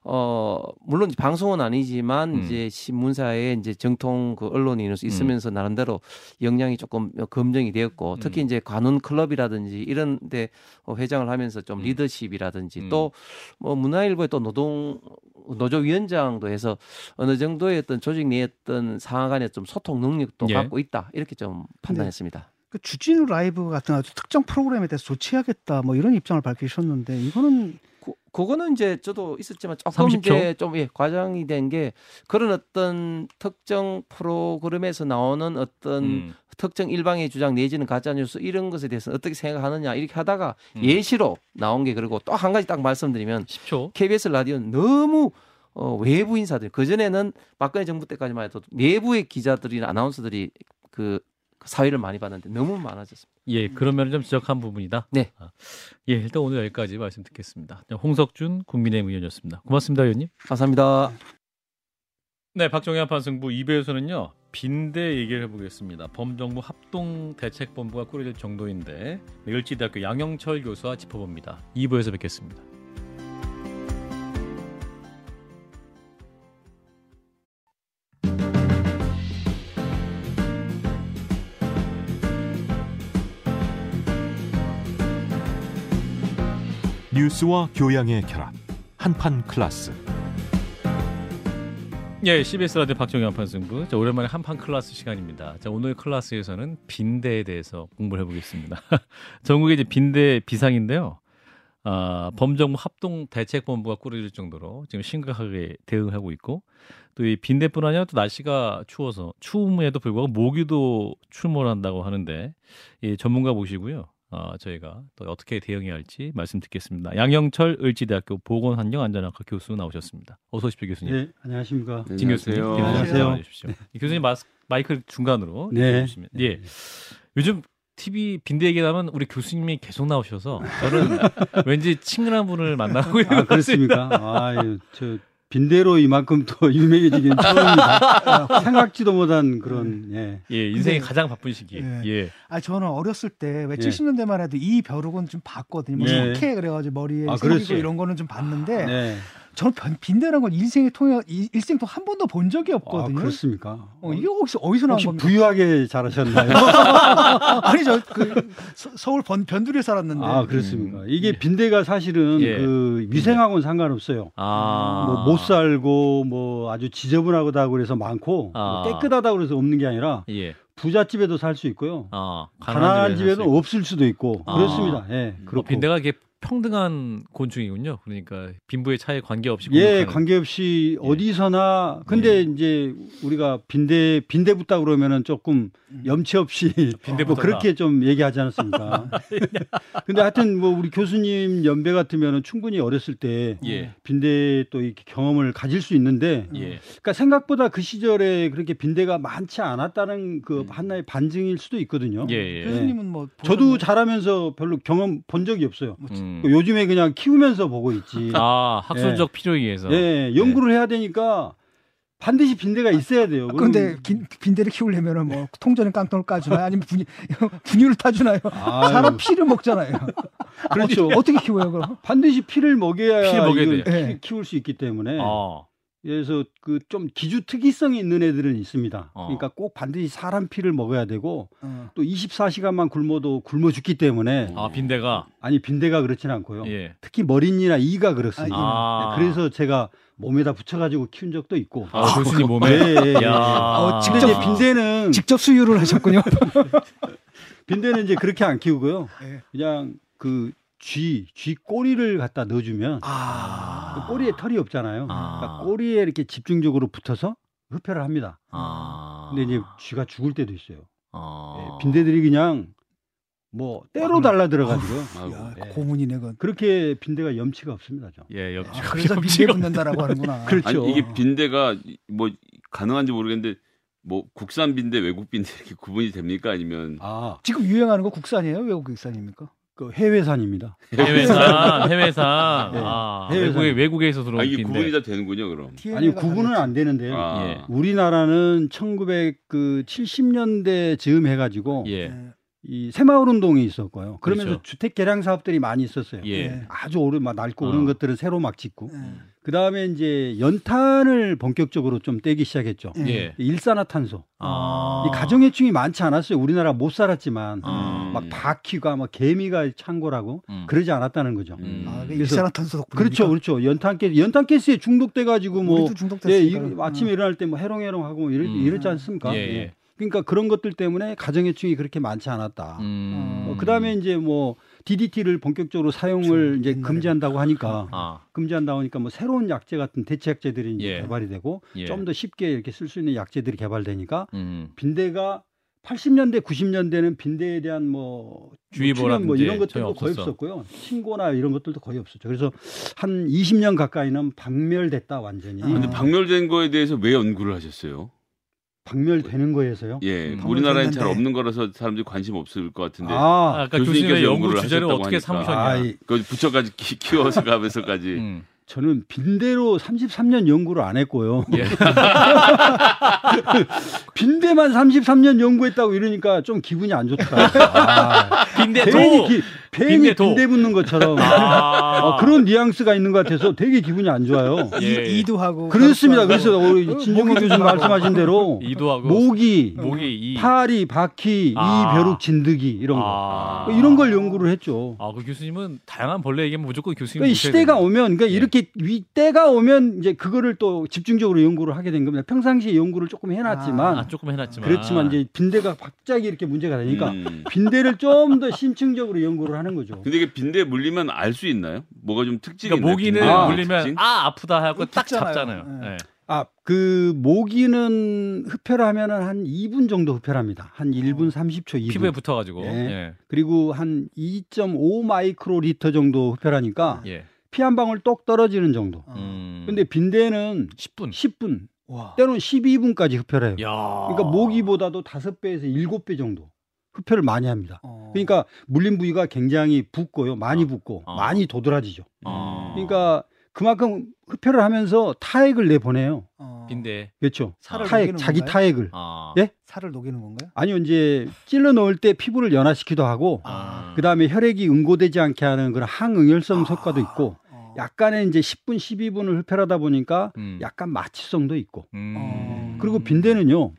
어 물론 이제 방송은 아니지만 음. 이제 신문사에 이제 정통 그 언론이 있으면서 나름대로 역량이 조금 검증이 되었고 특히 음. 이제 관훈 클럽이라든지 이런데 어, 회장을 하면서 좀 음. 리더십이라든지 음. 또뭐 문화일보의 또 노동 노조 위원장도 해서 어느 정도의 어떤 조직 내의 어떤 상하 간의 좀 소통 능력도 예. 갖고 있다 이렇게 좀 판단했습니다. 그 주진우 라이브 같은 아주 특정 프로그램에 대해서 조치하겠다 뭐 이런 입장을 밝히셨는데 이거는 그, 그거는 이제 저도 있었지만 조금 30초? 이제 좀 예, 과장이 된 게 그런 어떤 특정 프로그램에서 나오는 어떤 음. 특정 일방의 주장 내지는 가짜 뉴스 이런 것에 대해서 어떻게 생각하느냐 이렇게 하다가 음. 예시로 나온 게 그리고 또 한 가지 딱 말씀드리면 10초. KBS 라디오는 너무 어, 외부 인사들 그 전에는 박근혜 정부 때까지만 해도 내부의 기자들이나 아나운서들이 그 사회를 많이 봤는데 너무 많아졌습니다. 예, 그런 면을 좀 지적한 부분이다. 네. 아, 예, 일단 오늘 여기까지 말씀 듣겠습니다. 홍석준 국민의힘 의원이었습니다. 고맙습니다, 의원님. 감사합니다. 네, 박정희 한판 승부 2부에서는요. 빈대 얘기를 해보겠습니다. 범정부 합동 대책본부가 꾸려질 정도인데 을지대학교 양영철 교수와 짚어봅니다. 2부에서 뵙겠습니다. 뉴스와 교양의 결합 한판 클래스 예, CBS 라디오 박재홍의 한판 승부. 자, 오랜만에 한판 클래스 시간입니다. 자, 오늘 클래스에서는 빈대에 대해서 공부를 해보겠습니다. [LAUGHS] 전국에 이제 빈대 비상인데요. 아, 범정부 합동 대책본부가 꾸려질 정도로 지금 심각하게 대응하고 있고 또 이 빈대뿐 아니라 또 날씨가 추워서 추움에도 불구하고 모기도 출몰한다고 하는데 이 전문가 모시고요. 아, 저희가 또 어떻게 대응해야 할지 말씀 듣겠습니다. 양영철 을지대학교 보건환경안전학과 교수 나오셨습니다. 어서 오십시오, 교수님. 네, 안녕하십니까. 진 교수님, 안녕하세요. 안녕하세요. 나와주십시오. 이 교수님 마스, 마이크 중간으로 네. 해주시면. 예. 요즘 TV 빈대 얘기 나면 우리 교수님이 계속 나오셔서 저는 [LAUGHS] 왠지 친근한 분을 만나고 있는 아, 것 같습니다. 그렇습니까? 아유, 저 빈대로 이만큼 더 [LAUGHS] 유명해지긴 처음입니다. [LAUGHS] 생각지도 못한 그런 예. 예, 인생이 근데- 가장 바쁜 시기. 예. 예. 아 저는 어렸을 때왜 예. 70년대만 해도 이 벼룩은 좀 봤거든요. 뭐 예. 석회 그래가지고 머리에 아, 생기고 그렇죠. 이런 거는 좀 봤는데 네. 저는 변- 빈대라는 건 일생에 통해 일- 일생 동안 한 번도 본 적이 아, 없거든요. 그렇습니까? 어, 이게 혹시 어디서 나온 혹시 겁니까? 부유하게 자라셨나요? [LAUGHS] 아니 저그 서울 번, 변두리에 살았는데 아, 그렇습니까? 음. 이게 빈대가 사실은 예. 그 위생하고는 상관없어요. 아. 뭐못 살고 뭐 아주 지저분하다고 그래서 많고 아. 뭐 깨끗하다고 그래서 없는 게 아니라 예. 부잣집에도 살 수 있고요. 아, 가난한 집에서 집에도 살수 없을 수도 있고 아. 그렇습니다. 예, 있고. 그렇고. 어, 빈대가 이게 평등한 곤충이군요. 그러니까 빈부의 차에 관계없이 예. 관계없이 예. 어디서나 근데 이제 우리가 빈대 빈대 붙다 그러면은 조금 염치 없이 [LAUGHS] 빈대 뭐. 그렇게 좀 얘기하지 않았습니까? [LAUGHS] 근데 하여튼 뭐 우리 교수님 연배 같으면은 충분히 어렸을 때 예. 빈대 또 이렇게 경험을 가질 수 있는데 예. 그러니까 생각보다 그 시절에 그렇게 빈대가 많지 않았다는 그 음. 하나의 반증일 수도 있거든요. 예, 예. 교수님은 뭐 저도 보셨나요? 자라면서 별로 경험 본 적이 없어요. 음. 요즘에 그냥 키우면서 보고 있지. [LAUGHS] 아, 학술적 필요에 의해서. 예, 연구를 해야 되니까 반드시 빈대가 있어야 돼요. 그런데 긴- 빈대를 키우려면은 뭐 통전에 깡통을 까주나요? 아니면 분유, [LAUGHS] 분유를 타주나요? 아유. 사람 피를 먹잖아요. 그렇죠. 어떻게 키워요 그럼? 반드시 피를 먹여야 피를 먹여야. 키- 네. 키울 수 있기 때문에 어. 그래서 그 좀 기주 특이성이 있는 애들은 있습니다. 어. 그러니까 꼭 반드시 사람 피를 먹어야 되고 어. 또 24시간만 굶어도 굶어 죽기 때문에 아 빈대가 아니 빈대가 그렇지는 않고요. 예. 특히 머리니나 이가 그렇습니다. 아. 네, 그래서 제가 몸에다 붙여가지고 키운 적도 있고. 아, 교수님 몸에. 예, 예, 예. 야. 어, 근데 직접 이제 빈대는 직접 수유를 하셨군요. [LAUGHS] 빈대는 이제 그렇게 안 키우고요. 예. 그냥 그 쥐, 쥐 꼬리를 갖다 넣어주면 아. 그 꼬리에 털이 없잖아요. 아. 그러니까 꼬리에 이렇게 집중적으로 붙어서 흡혈을 합니다. 아. 근데 이제 쥐가 죽을 때도 있어요. 아. 예, 빈대들이 그냥 뭐 때로 달라 들어가지고요. 야, 예. 고문이네 그. 그렇게 빈대가 염치가 없습니다. 좀. 예, 옆 아, 그래서 빈대 붙는다라고 하는구나. [LAUGHS] 그렇죠. 아니 이게 빈대가 뭐 가능한지 모르겠는데 뭐 국산 빈대 외국 빈대 이렇게 구분이 됩니까 아니면 아, 지금 유행하는 거 국산이에요? 외국 국산입니까? 그 해외산입니다. 해외산, [LAUGHS] 해외산. 네. 아, 해외산. 외국에 외국에서 들어온 아 이게. 구분이 다 되는군요 그럼. 아니 구분은 안 되는데요. 아. 예. 우리나라는 1970년대 즈음 해가지고 예. 이 새마을 운동이 있었고요. 그러면서 그렇죠. 주택 개량 사업들이 많이 있었어요. 예. 아주 오래 막 낡고 어. 오른 것들은 새로 막 짓고. 예. 그 다음에 이제 연탄을 본격적으로 좀 떼기 시작했죠. 예. 일산화탄소. 아. 이 가정해충이 많지 않았어요. 우리나라 못 살았지만 아. 막 바퀴가 막 개미가 창고라고 음. 그러지 않았다는 거죠. 음. 아, 일산화탄소 덕분에. 그렇죠, 그렇죠. 연탄가스, 연탄가스에 중독돼 가지고 뭐 우리도 예, 중독됐으니까. 이, 아침에 일어날 때 뭐 해롱해롱하고 뭐 이럴, 음. 이랬지 않습니까? 예, 예. 예. 그러니까 그런 것들 때문에 가정해충이 그렇게 많지 않았다. 음. 어, 그다음에 이제 뭐 DDT를 본격적으로 사용을 그렇죠. 이제. 금지한다고 하니까 [LAUGHS] 아. 금지한다고 하니까 뭐 새로운 약제 같은 대체 약제들이 이제 예. 개발이 되고 예. 좀더 쉽게 이렇게 쓸 수 있는 약제들이 개발되니까 음. 빈대가 80년대 90년대는 빈대에 대한 뭐 주의보라든지 뭐 이런 전혀 것들도 거의 없었어. 없었고요. 신고나 이런 것들도 거의 없었죠. 그래서 한 20년 가까이는 박멸됐다 완전히. 아. 근데 박멸된 거에 대해서 왜 연구를 하셨어요? 박멸되는 거에서요. 예, 음. 우리나라엔 잘. 없는 거라서 사람들이 관심 없을 것 같은데. 아, 아까 교수님께서 교수님의 연구 주제를 어떻게. 삼으셨냐? 그 부처까지 키, 키워서 가면서까지. 음. 저는 빈대로 33년 연구를 안 했고요. 예. [LAUGHS] 빈대만 33년 연구했다고 이러니까 좀 기분이 안 좋다. [LAUGHS] 아, 빈대 괜히, 도. 기, 괜히 빈대도. 빈대 붙는 것처럼 [LAUGHS] 아. 어, 그런 뉘앙스가 있는 것 같아서 되게 기분이 안 좋아요. 예. 이, 이도 하고. 그렇습니다. 그래서 우리 진정규 교수님 말씀하신 대로 [LAUGHS] 이도하고 모기, 목이 이. 파리, 바퀴, 아. 이 벼룩 진드기 이런 거 아. 이런 걸 연구를 했죠. 아, 그 교수님은 다양한 벌레 얘기하면 무조건 교수님 그러니까 시대가 오면 그러니까 예. 이렇게 위 때가 오면 이제 그거를 또 집중적으로 연구를 하게 된 겁니다. 평상시에 연구를 조금 해놨지만 아, 조금 해놨지만. 그렇지만 이제 빈대가 갑자기 이렇게 문제가 되니까 음. 빈대를 좀 더 심층적으로 연구를 하는 거죠. 근데 이게 빈대 물리면 알 수 있나요? 뭐가 좀 특징이 그러니까 모기는 있나요? 빈대의 물리면 특징? 아 아프다 하고 딱. 잡잖아요. 예. 예. 아, 그 모기는 흡혈하면은 한 2분 정도 흡혈합니다. 한 1분 30초 2분. 피부에 붙어 가지고. 예. 예. 그리고 한 2.5 마이크로리터 정도 흡혈하니까 예. 피한 방울 똑 떨어지는 정도. 어. 음. 근데 빈대는 10분. 10분, 와. 때로는 12분까지 흡혈해요. 야. 그러니까 모기보다도 5배에서 7배 정도 흡혈을 많이 합니다. 어. 그러니까 물린 부위가 굉장히 붓고요. 많이 어. 붓고 어. 많이 도드라지죠. 아. 그러니까 그만큼 흡혈을 하면서 타액을 내보내요. 어. 빈대. 그렇죠. 살을 타액, 녹이는 자기 건가요? 타액을. 아. 예? 살을 녹이는 건가요? 아니요, 이제 찔러 넣을 때 피부를 연화시키기도 하고, 아. 그 다음에 혈액이 응고되지 않게 하는 그런 항응혈성 효과도 있고, 어. 약간의 이제 10분, 12분을 흡혈하다 보니까 음. 약간 마취성도 있고, 음. 어. 그리고 빈대는요,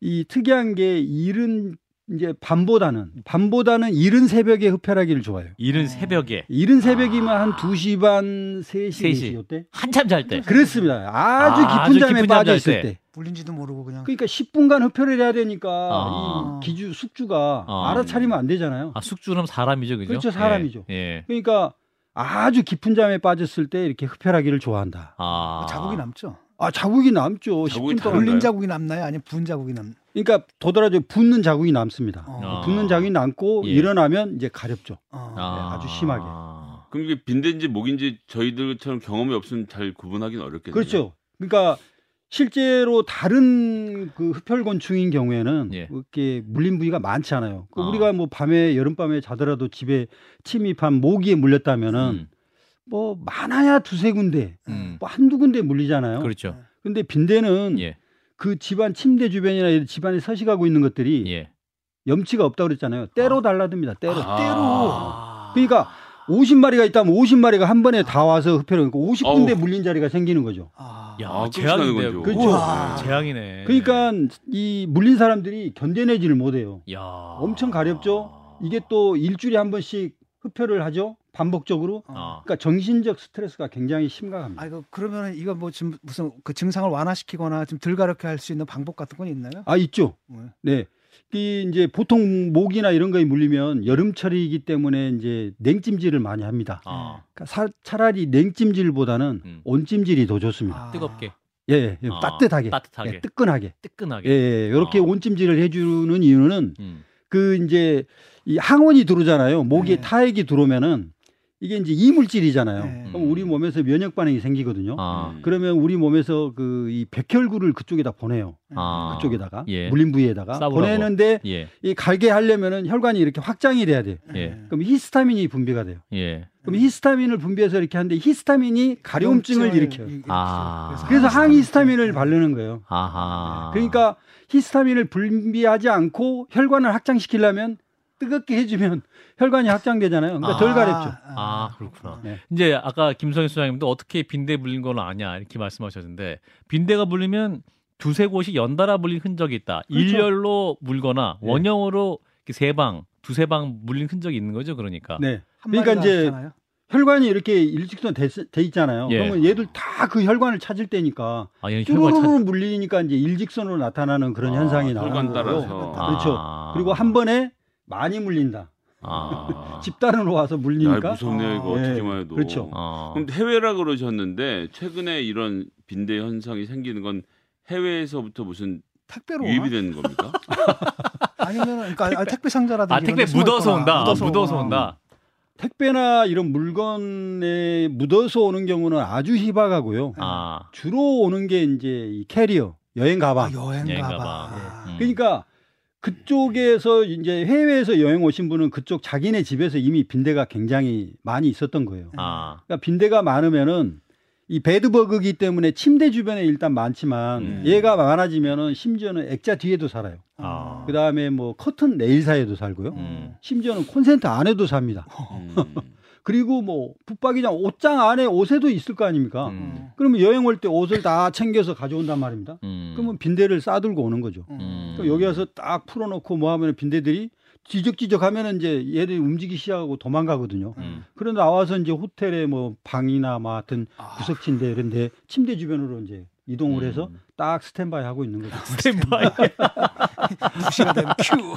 이 특이한 게 이른 이제 밤보다는 밤보다는 이른 새벽에 흡혈하기를 좋아해요. 이른 새벽에 이른 새벽이면 한 2시 반, 3시, 3시. 4시 요때? 한참 잘 때. 그렇습니다. 아주 아, 깊은 아주 잠에 깊은 잠 빠져 잘 있을 때. 때. 물린지도 모르고 그냥. 그러니까 10분간 흡혈을 해야 되니까 아. 이 기주 숙주가 아. 알아차리면 안 되잖아요. 아 숙주는 사람이죠, 그죠? 그렇죠, 사람이죠. 예. 예. 그러니까 아주 깊은 잠에 빠졌을 때 이렇게 흡혈하기를 좋아한다. 아. 자국이 남죠. 아 자국이 남죠. 자국이 10분 동안. 물린 자국이 남나요? 아니면 분 자국이 남? 그러니까 도드라져 붓는 자국이 남습니다. 어. 아. 붓는 자국이 남고 예. 일어나면 이제 가렵죠. 어. 네, 아주 심하게. 그럼 이게 빈대인지 목인지 저희들처럼 경험이 없으면 잘 구분하기는 어렵겠네요. 그렇죠. 그러니까 실제로 다른 그 흡혈곤충인 경우에는 예. 이렇게 물린 부위가 많지 않아요. 그 아. 우리가 뭐 밤에 여름밤에 자더라도 집에 침입한 모기에 물렸다면은 음. 뭐 많아야 두세 군데, 음. 뭐 한두 군데 물리잖아요. 그렇죠. 근데 빈대는 예. 그 집안 침대 주변이나 집안에 서식하고 있는 것들이 예. 염치가 없다고 그랬잖아요. 때로 달라듭니다. 때로. 아. 그러니까 50마리가 있다면 50마리가 한 번에 다 와서 흡혈을 하니까 50군데 어우. 물린 자리가 생기는 거죠. 아. 야, 아. 끔찍하네요, 그렇죠. 우와. 재앙이네. 그러니까 이 물린 사람들이 견뎌내지를 못해요. 야. 엄청 가렵죠. 이게 또 일주일에 한 번씩 흡혈을 하죠. 반복적으로. 아. 그러니까 정신적 스트레스가 굉장히 심각합니다. 아 이거 그러면은 이거 뭐 지금 무슨 그 증상을 완화시키거나 좀 덜 가렵게 할 수 있는 방법 같은 건 있나요? 아 있죠. 네. 네. 이 이제 보통 모기나 이런 거에 물리면 여름철이기 때문에 이제 냉찜질을 많이 합니다. 아. 그러니까 사- 차라리 냉찜질보다는 음. 온찜질이 더 좋습니다. 아. 뜨겁게, 예, 예, 예, 아, 따뜻하게, 따뜻하게. 예, 뜨끈하게. 뜨끈하게. 예, 예, 이렇게 아. 온찜질을 해주는 이유는 음. 그 이제 이 항원이 들어오잖아요. 모기에 네. 타액이 들어오면은 이게 이제 이물질이잖아요. 네. 그럼 우리 몸에서 면역 반응이 생기거든요. 아. 음. 그러면 우리 몸에서 그 이 백혈구를 그쪽에다 보내요. 아. 그쪽에다가 예. 물린 부위에다가 싸우라고. 보내는데 예. 이 갈게 하려면은 혈관이 이렇게 확장이 돼야 돼요. 예. 그럼 히스타민이 분비가 돼요. 예. 그럼 히스타민을 분비해서 이렇게 하는데 히스타민이 가려움증을 일으켜요. 일- 아. 그래서 항히스타민을 바르는 거예요. 아하. 그러니까 히스타민을 분비하지 않고 혈관을 확장시키려면 뜨겁게 해주면 [LAUGHS] 혈관이 확장되잖아요. 그러니까 덜 가렵죠. 아, 그렇구나. 네. 이제 아까 김성희 소장님도 어떻게 빈대 물린 건 아냐 이렇게 말씀하셨는데 빈대가 물리면 두세 곳이 연달아 물린 흔적이 있다. 그렇죠. 일렬로 물거나 네. 원형으로 세 방, 두세 방 물린 흔적이 있는 거죠, 그러니까. 네. 한 그러니까 이제 있잖아요. 혈관이 이렇게 일직선 돼, 돼 있잖아요. 예. 그러면 얘들 다 그 혈관을 찾을 때니까 아, 혈관 찾. 쭈루루루 물리니까 이제 일직선으로 나타나는 그런 아, 현상이 혈관 나오는 거고. 따라서. 그렇죠. 아. 그리고 한 번에 많이 물린다. 아. [LAUGHS] 집단으로 와서 물리니까. 야, 무섭네요 이거 아. 어떻게만 해도. 그렇죠. 아. 그럼 해외라 그러셨는데 최근에 이런 빈대 현상이 생기는 건 해외에서부터 무슨 택배로 유입이? 되는 겁니까? [LAUGHS] 아니면 그러니까 택배, 택배 상자라든지 아, 택배 묻어서 온다. 묻어서 묻어서 오거나. 온다. 택배나 이런 물건에 묻어서 오는 경우는 아주 희박하고요. 아. 주로 오는 게 이제 이 캐리어, 여행 가방. 아, 여행 가방. 아. 음. 그러니까 그쪽에서 이제 해외에서 여행 오신 분은 그쪽 자기네 집에서 이미 빈대가 굉장히 많이 있었던 거예요. 아. 그러니까 빈대가 많으면은 이 베드버그기 때문에 침대 주변에 일단 많지만 음. 얘가 많아지면은 심지어는 액자 뒤에도 살아요. 아. 그 다음에 뭐 커튼 네일 사이에도 살고요. 음. 심지어는 콘센트 안에도 삽니다. 음. 그리고 뭐 붙박이장 옷장 안에 옷에도 있을 거 아닙니까? 음. 그러면 여행 올 때 옷을 다 챙겨서 가져온단 말입니다. 음. 그러면 빈대를 싸들고 오는 거죠. 음. 그럼 여기 와서 딱 풀어놓고 뭐 하면 빈대들이 지적지적 하면은 이제 얘들이 움직이기 시작하고 도망가거든요. 음. 그런데 나와서 이제 호텔에 뭐 방이나 뭐 하여튼 아. 구석진데 이런 데 침대 주변으로 이제 이동을 음. 해서 딱 스탠바이 하고 있는 거죠. 스탠바이. [LAUGHS] 두 시간 되면 큐.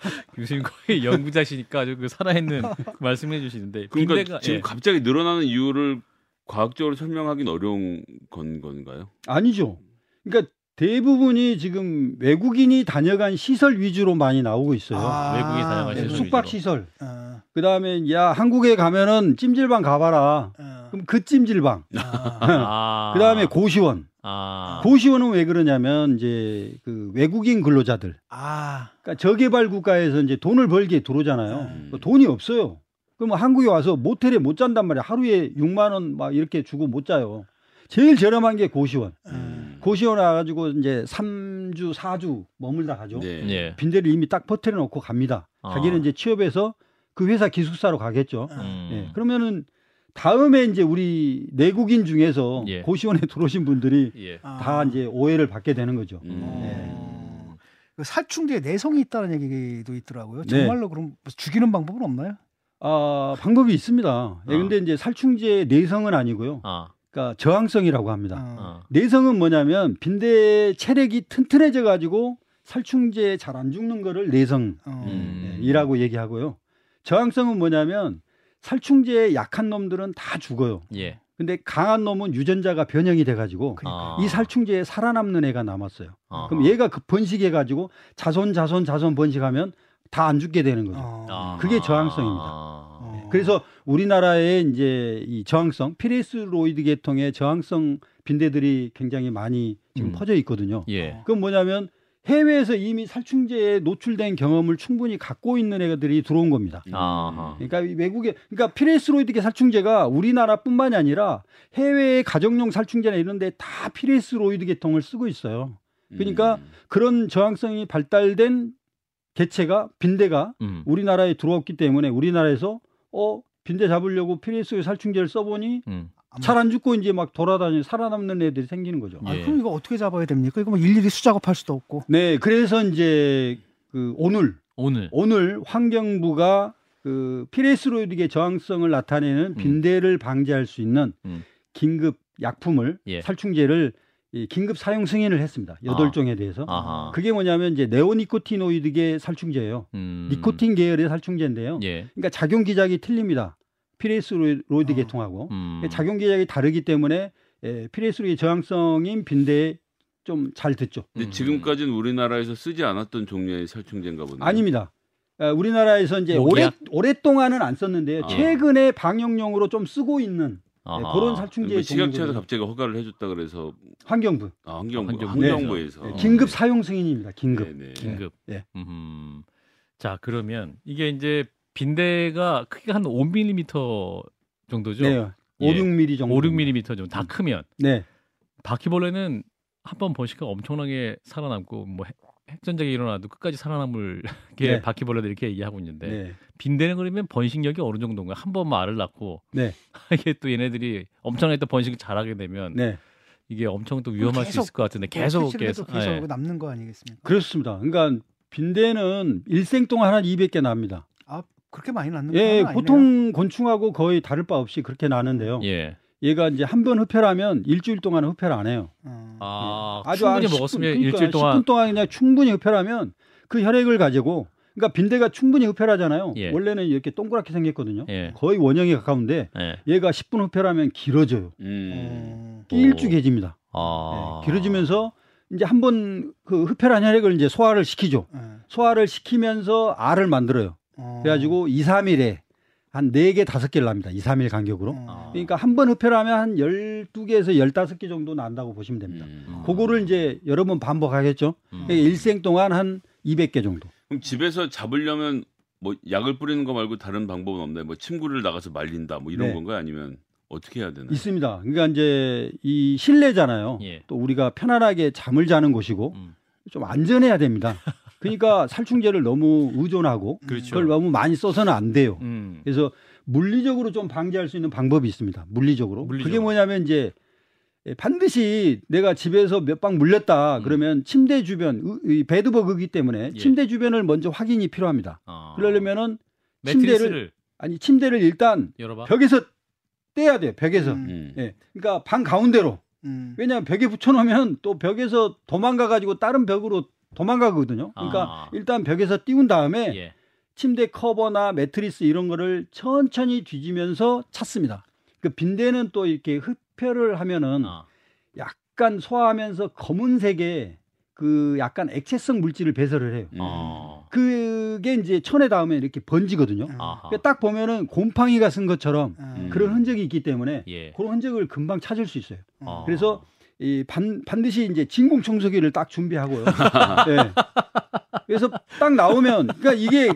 [LAUGHS] 교수님 거의 연구자시니까 아주 그 살아있는 말씀해 주시는데 그러니까 빈대가 지금 예. 갑자기 늘어나는 이유를 과학적으로 설명하기는 어려운 건 건가요? 아니죠. 그러니까 대부분이 지금 외국인이 다녀간 시설 위주로 많이 나오고 있어요. 아. 외국인이 다녀간 네, 시설 숙박. 시설. 어, 그 다음에 야 한국에 가면은 찜질방 가봐라. 어. 그럼 그 찜질방. 아. [LAUGHS] 아. 그 다음에 고시원. 아. 고시원은 왜 그러냐면 이제 그 외국인 근로자들. 아. 그러니까 저개발 국가에서 이제 돈을 벌게 들어오잖아요. 음. 그 돈이 없어요. 그러면 한국에 와서 모텔에 못 잔단 말이야. 하루에 6만 원 막 이렇게 주고 못 자요. 제일 저렴한 게 고시원. 음. 고시원 와가지고 이제 3주, 4주 머물다 가죠. 네. 예. 빈대를 이미 딱 퍼뜨려 놓고 갑니다. 아. 자기는 이제 취업해서 그 회사 기숙사로 가겠죠. 음. 예. 그러면은 다음에 이제 우리 내국인 중에서 예. 고시원에 들어오신 분들이 예. 아. 다 이제 오해를 받게 되는 거죠. 음. 어. 그 살충제에 내성이 있다는 얘기도 있더라고요. 네. 정말로 그럼 죽이는 방법은 없나요? 아, 방법이 있습니다. 예, 아. 근데 이제 살충제의 내성은 아니고요. 아. 그러니까 저항성이라고 합니다. 어. 아. 내성은 뭐냐면 빈대 체력이 튼튼해져 가지고 살충제에 잘 안 죽는 거를 내성이라고 어. 음. 얘기하고요. 저항성은 뭐냐면 살충제에 약한 놈들은 다 죽어요. 예. 근데 강한 놈은 유전자가 변형이 돼 가지고 아. 이 살충제에 살아남는 애가 남았어요. 아. 그럼 얘가 그 번식해 가지고 자손 자손 자손 번식하면 다 안 죽게 되는 거죠. 어. 아. 그게 저항성입니다. 아. 어. 그래서 우리나라에 이제 이 저항성 피레스로이드 계통의 저항성 빈대들이 굉장히 많이 지금 음. 퍼져 있거든요. 예. 그건 뭐냐면 해외에서 이미 살충제에 노출된 경험을 충분히 갖고 있는 애들이 들어온 겁니다. 아하. 그러니까 이 외국에 그러니까 pyrethroid계 살충제가 우리나라뿐만이 아니라 해외의 가정용 살충제나 이런 데 다 피레스로이드 계통을 쓰고 있어요. 그러니까 음. 그런 저항성이 발달된 개체가 빈대가 음. 우리나라에 들어왔기 때문에 우리나라에서 어 빈대 잡으려고 피레스로이드 살충제를 써보니 음. 잘 안 죽고 이제 막 돌아다니 살아남는 애들이 생기는 거죠. 아, 예. 그럼 이거 어떻게 잡아야 됩니까? 이거 뭐 일일이 수작업할 수도 없고. 네, 그래서 이제 그 오늘 오늘 오늘 환경부가 그 피레스로이드계 저항성을 나타내는 빈대를 방지할 수 있는 음. 긴급 약품을 예. 살충제를 이 긴급 사용 승인을 했습니다. 여덟 아. 종에 대해서. 아하. 그게 뭐냐면 이제 neonicotinoid계 살충제예요. 음. 니코틴 계열의 살충제인데요. 예. 그러니까 작용 기작이 틀립니다. 피레스로이드 아. 계통하고 음. 작용 기작이 다르기 때문에 에, 피레스로이드 저항성인 빈대에 좀 잘 듣죠. 근데 음. 지금까지는 우리나라에서 쓰지 않았던 종류의 살충제인가 보네요. 아닙니다. 어, 우리나라에서 이제 오래? 오랫동안은 안 썼는데요. 아. 최근에 방역용으로 좀 쓰고 있는 네. 그런 살충제 뭐 식약처에서. 갑자기 허가를 해줬다 그래서 환경부 아, 환경부 환경부. 환경부에서 네, 긴급 사용 승인입니다. 긴급. 네네. 긴급. 예. 음. 자 그러면 이게 이제 빈대가 크기가 한 5mm 정도죠. 네, 5, 예. 6mm 정도. 5, 6mm 정도 다 크면 네, 바퀴벌레는 한 번 번식가 엄청나게 살아남고 뭐 핵- 핵전쟁이 일어나도 끝까지 살아남을 [LAUGHS] 게 네. 바퀴벌레들 이렇게 얘기하고 있는데 네, 빈대는 그러면 번식력이 어느 정도인가요? 한 번만 알을 낳고 네, [LAUGHS] 이게 또 얘네들이 엄청나게 또 번식을 잘하게 되면 네, 이게 엄청 또 위험할 수 계속 있을 것 같은데 계속 패치를 해도 계속 계속 예. 남는 거 아니겠습니까? 그렇습니다. 그러니까 빈대는 일생 동안 한 200개 납니다. 아 그렇게 많이 낳는 예, 건 아니네요. 보통 곤충하고 거의 다를 바 없이 그렇게 나는데요. 예. 얘가 이제 한 번 흡혈하면 일주일 동안은 흡혈 안 해요. 어. 아, 아주 충분히 한 먹었으면 10분, 일주일 그러니까 동안 10분 동안 그냥 충분히 흡혈하면 그 혈액을 가지고 그러니까 빈대가 충분히 흡혈하잖아요. 예. 원래는 이렇게 동그랗게 생겼거든요. 예. 거의 원형에 가까운데 예. 얘가 10분 흡혈하면 길어져요. 음. 어. 일주개집니다. 아. 네, 길어지면서 이제 한 번 그 흡혈한 혈액을 이제 소화를 시키죠. 예. 소화를 시키면서 알을 만들어요. 어. 그래가지고 2, 3일에 한 4개, 5개를 납니다. 2, 3일 간격으로. 어. 그러니까 한 번 흡혈 하면 한 12개에서 15개 정도 난다고 보시면 됩니다. 음. 그거를 이제 여러 번 반복하겠죠. 음. 그러니까 일생 동안 한 200개 정도. 그럼 집에서 잡으려면 뭐 약을 뿌리는 거 말고 다른 방법은 없나요? 뭐 침구를 나가서 말린다 뭐 이런 네. 건가요? 아니면 어떻게 해야 되나요? 있습니다. 그러니까 이제 이 실내잖아요. 예. 또 우리가 편안하게 잠을 자는 곳이고 음. 좀 안전해야 됩니다. [LAUGHS] 그러니까 살충제를 너무 의존하고 그렇죠. 그걸 너무 많이 써서는 안 돼요. 음. 그래서 물리적으로 좀 방지할 수 있는 방법이 있습니다. 물리적으로. 그게 물리적으로. 뭐냐면 이제 반드시 내가 집에서 몇 방 물렸다 음. 그러면 침대 주변 베드버그이기 때문에 예. 침대 주변을 먼저 확인이 필요합니다. 아. 그러려면은 침대를 매트리스를 아니 침대를 일단 열어봐. 벽에서 떼야 돼요. 벽에서. 음. 음. 예. 그러니까 방 가운데로. 음. 왜냐하면 벽에 붙여놓으면 또 벽에서 도망가 가지고 다른 벽으로 도망가거든요. 그러니까 아. 일단 벽에서 띄운 다음에 예. 침대 커버나 매트리스 이런 거를 천천히 뒤지면서 찾습니다. 그 빈대는 또 이렇게 흡혈을 하면은 아. 약간 소화하면서 검은색의 그 약간 액체성 물질을 배설을 해요. 음. 아. 그게 이제 천에 닿으면 이렇게 번지거든요. 아하. 그러니까 딱 보면은 곰팡이가 쓴 것처럼 음. 그런 흔적이 있기 때문에 예. 그런 흔적을 금방 찾을 수 있어요. 아. 그래서 이 반, 반드시 이제 진공 청소기를 딱 준비하고요. [LAUGHS] 네. 그래서 딱 나오면 그러니까 이게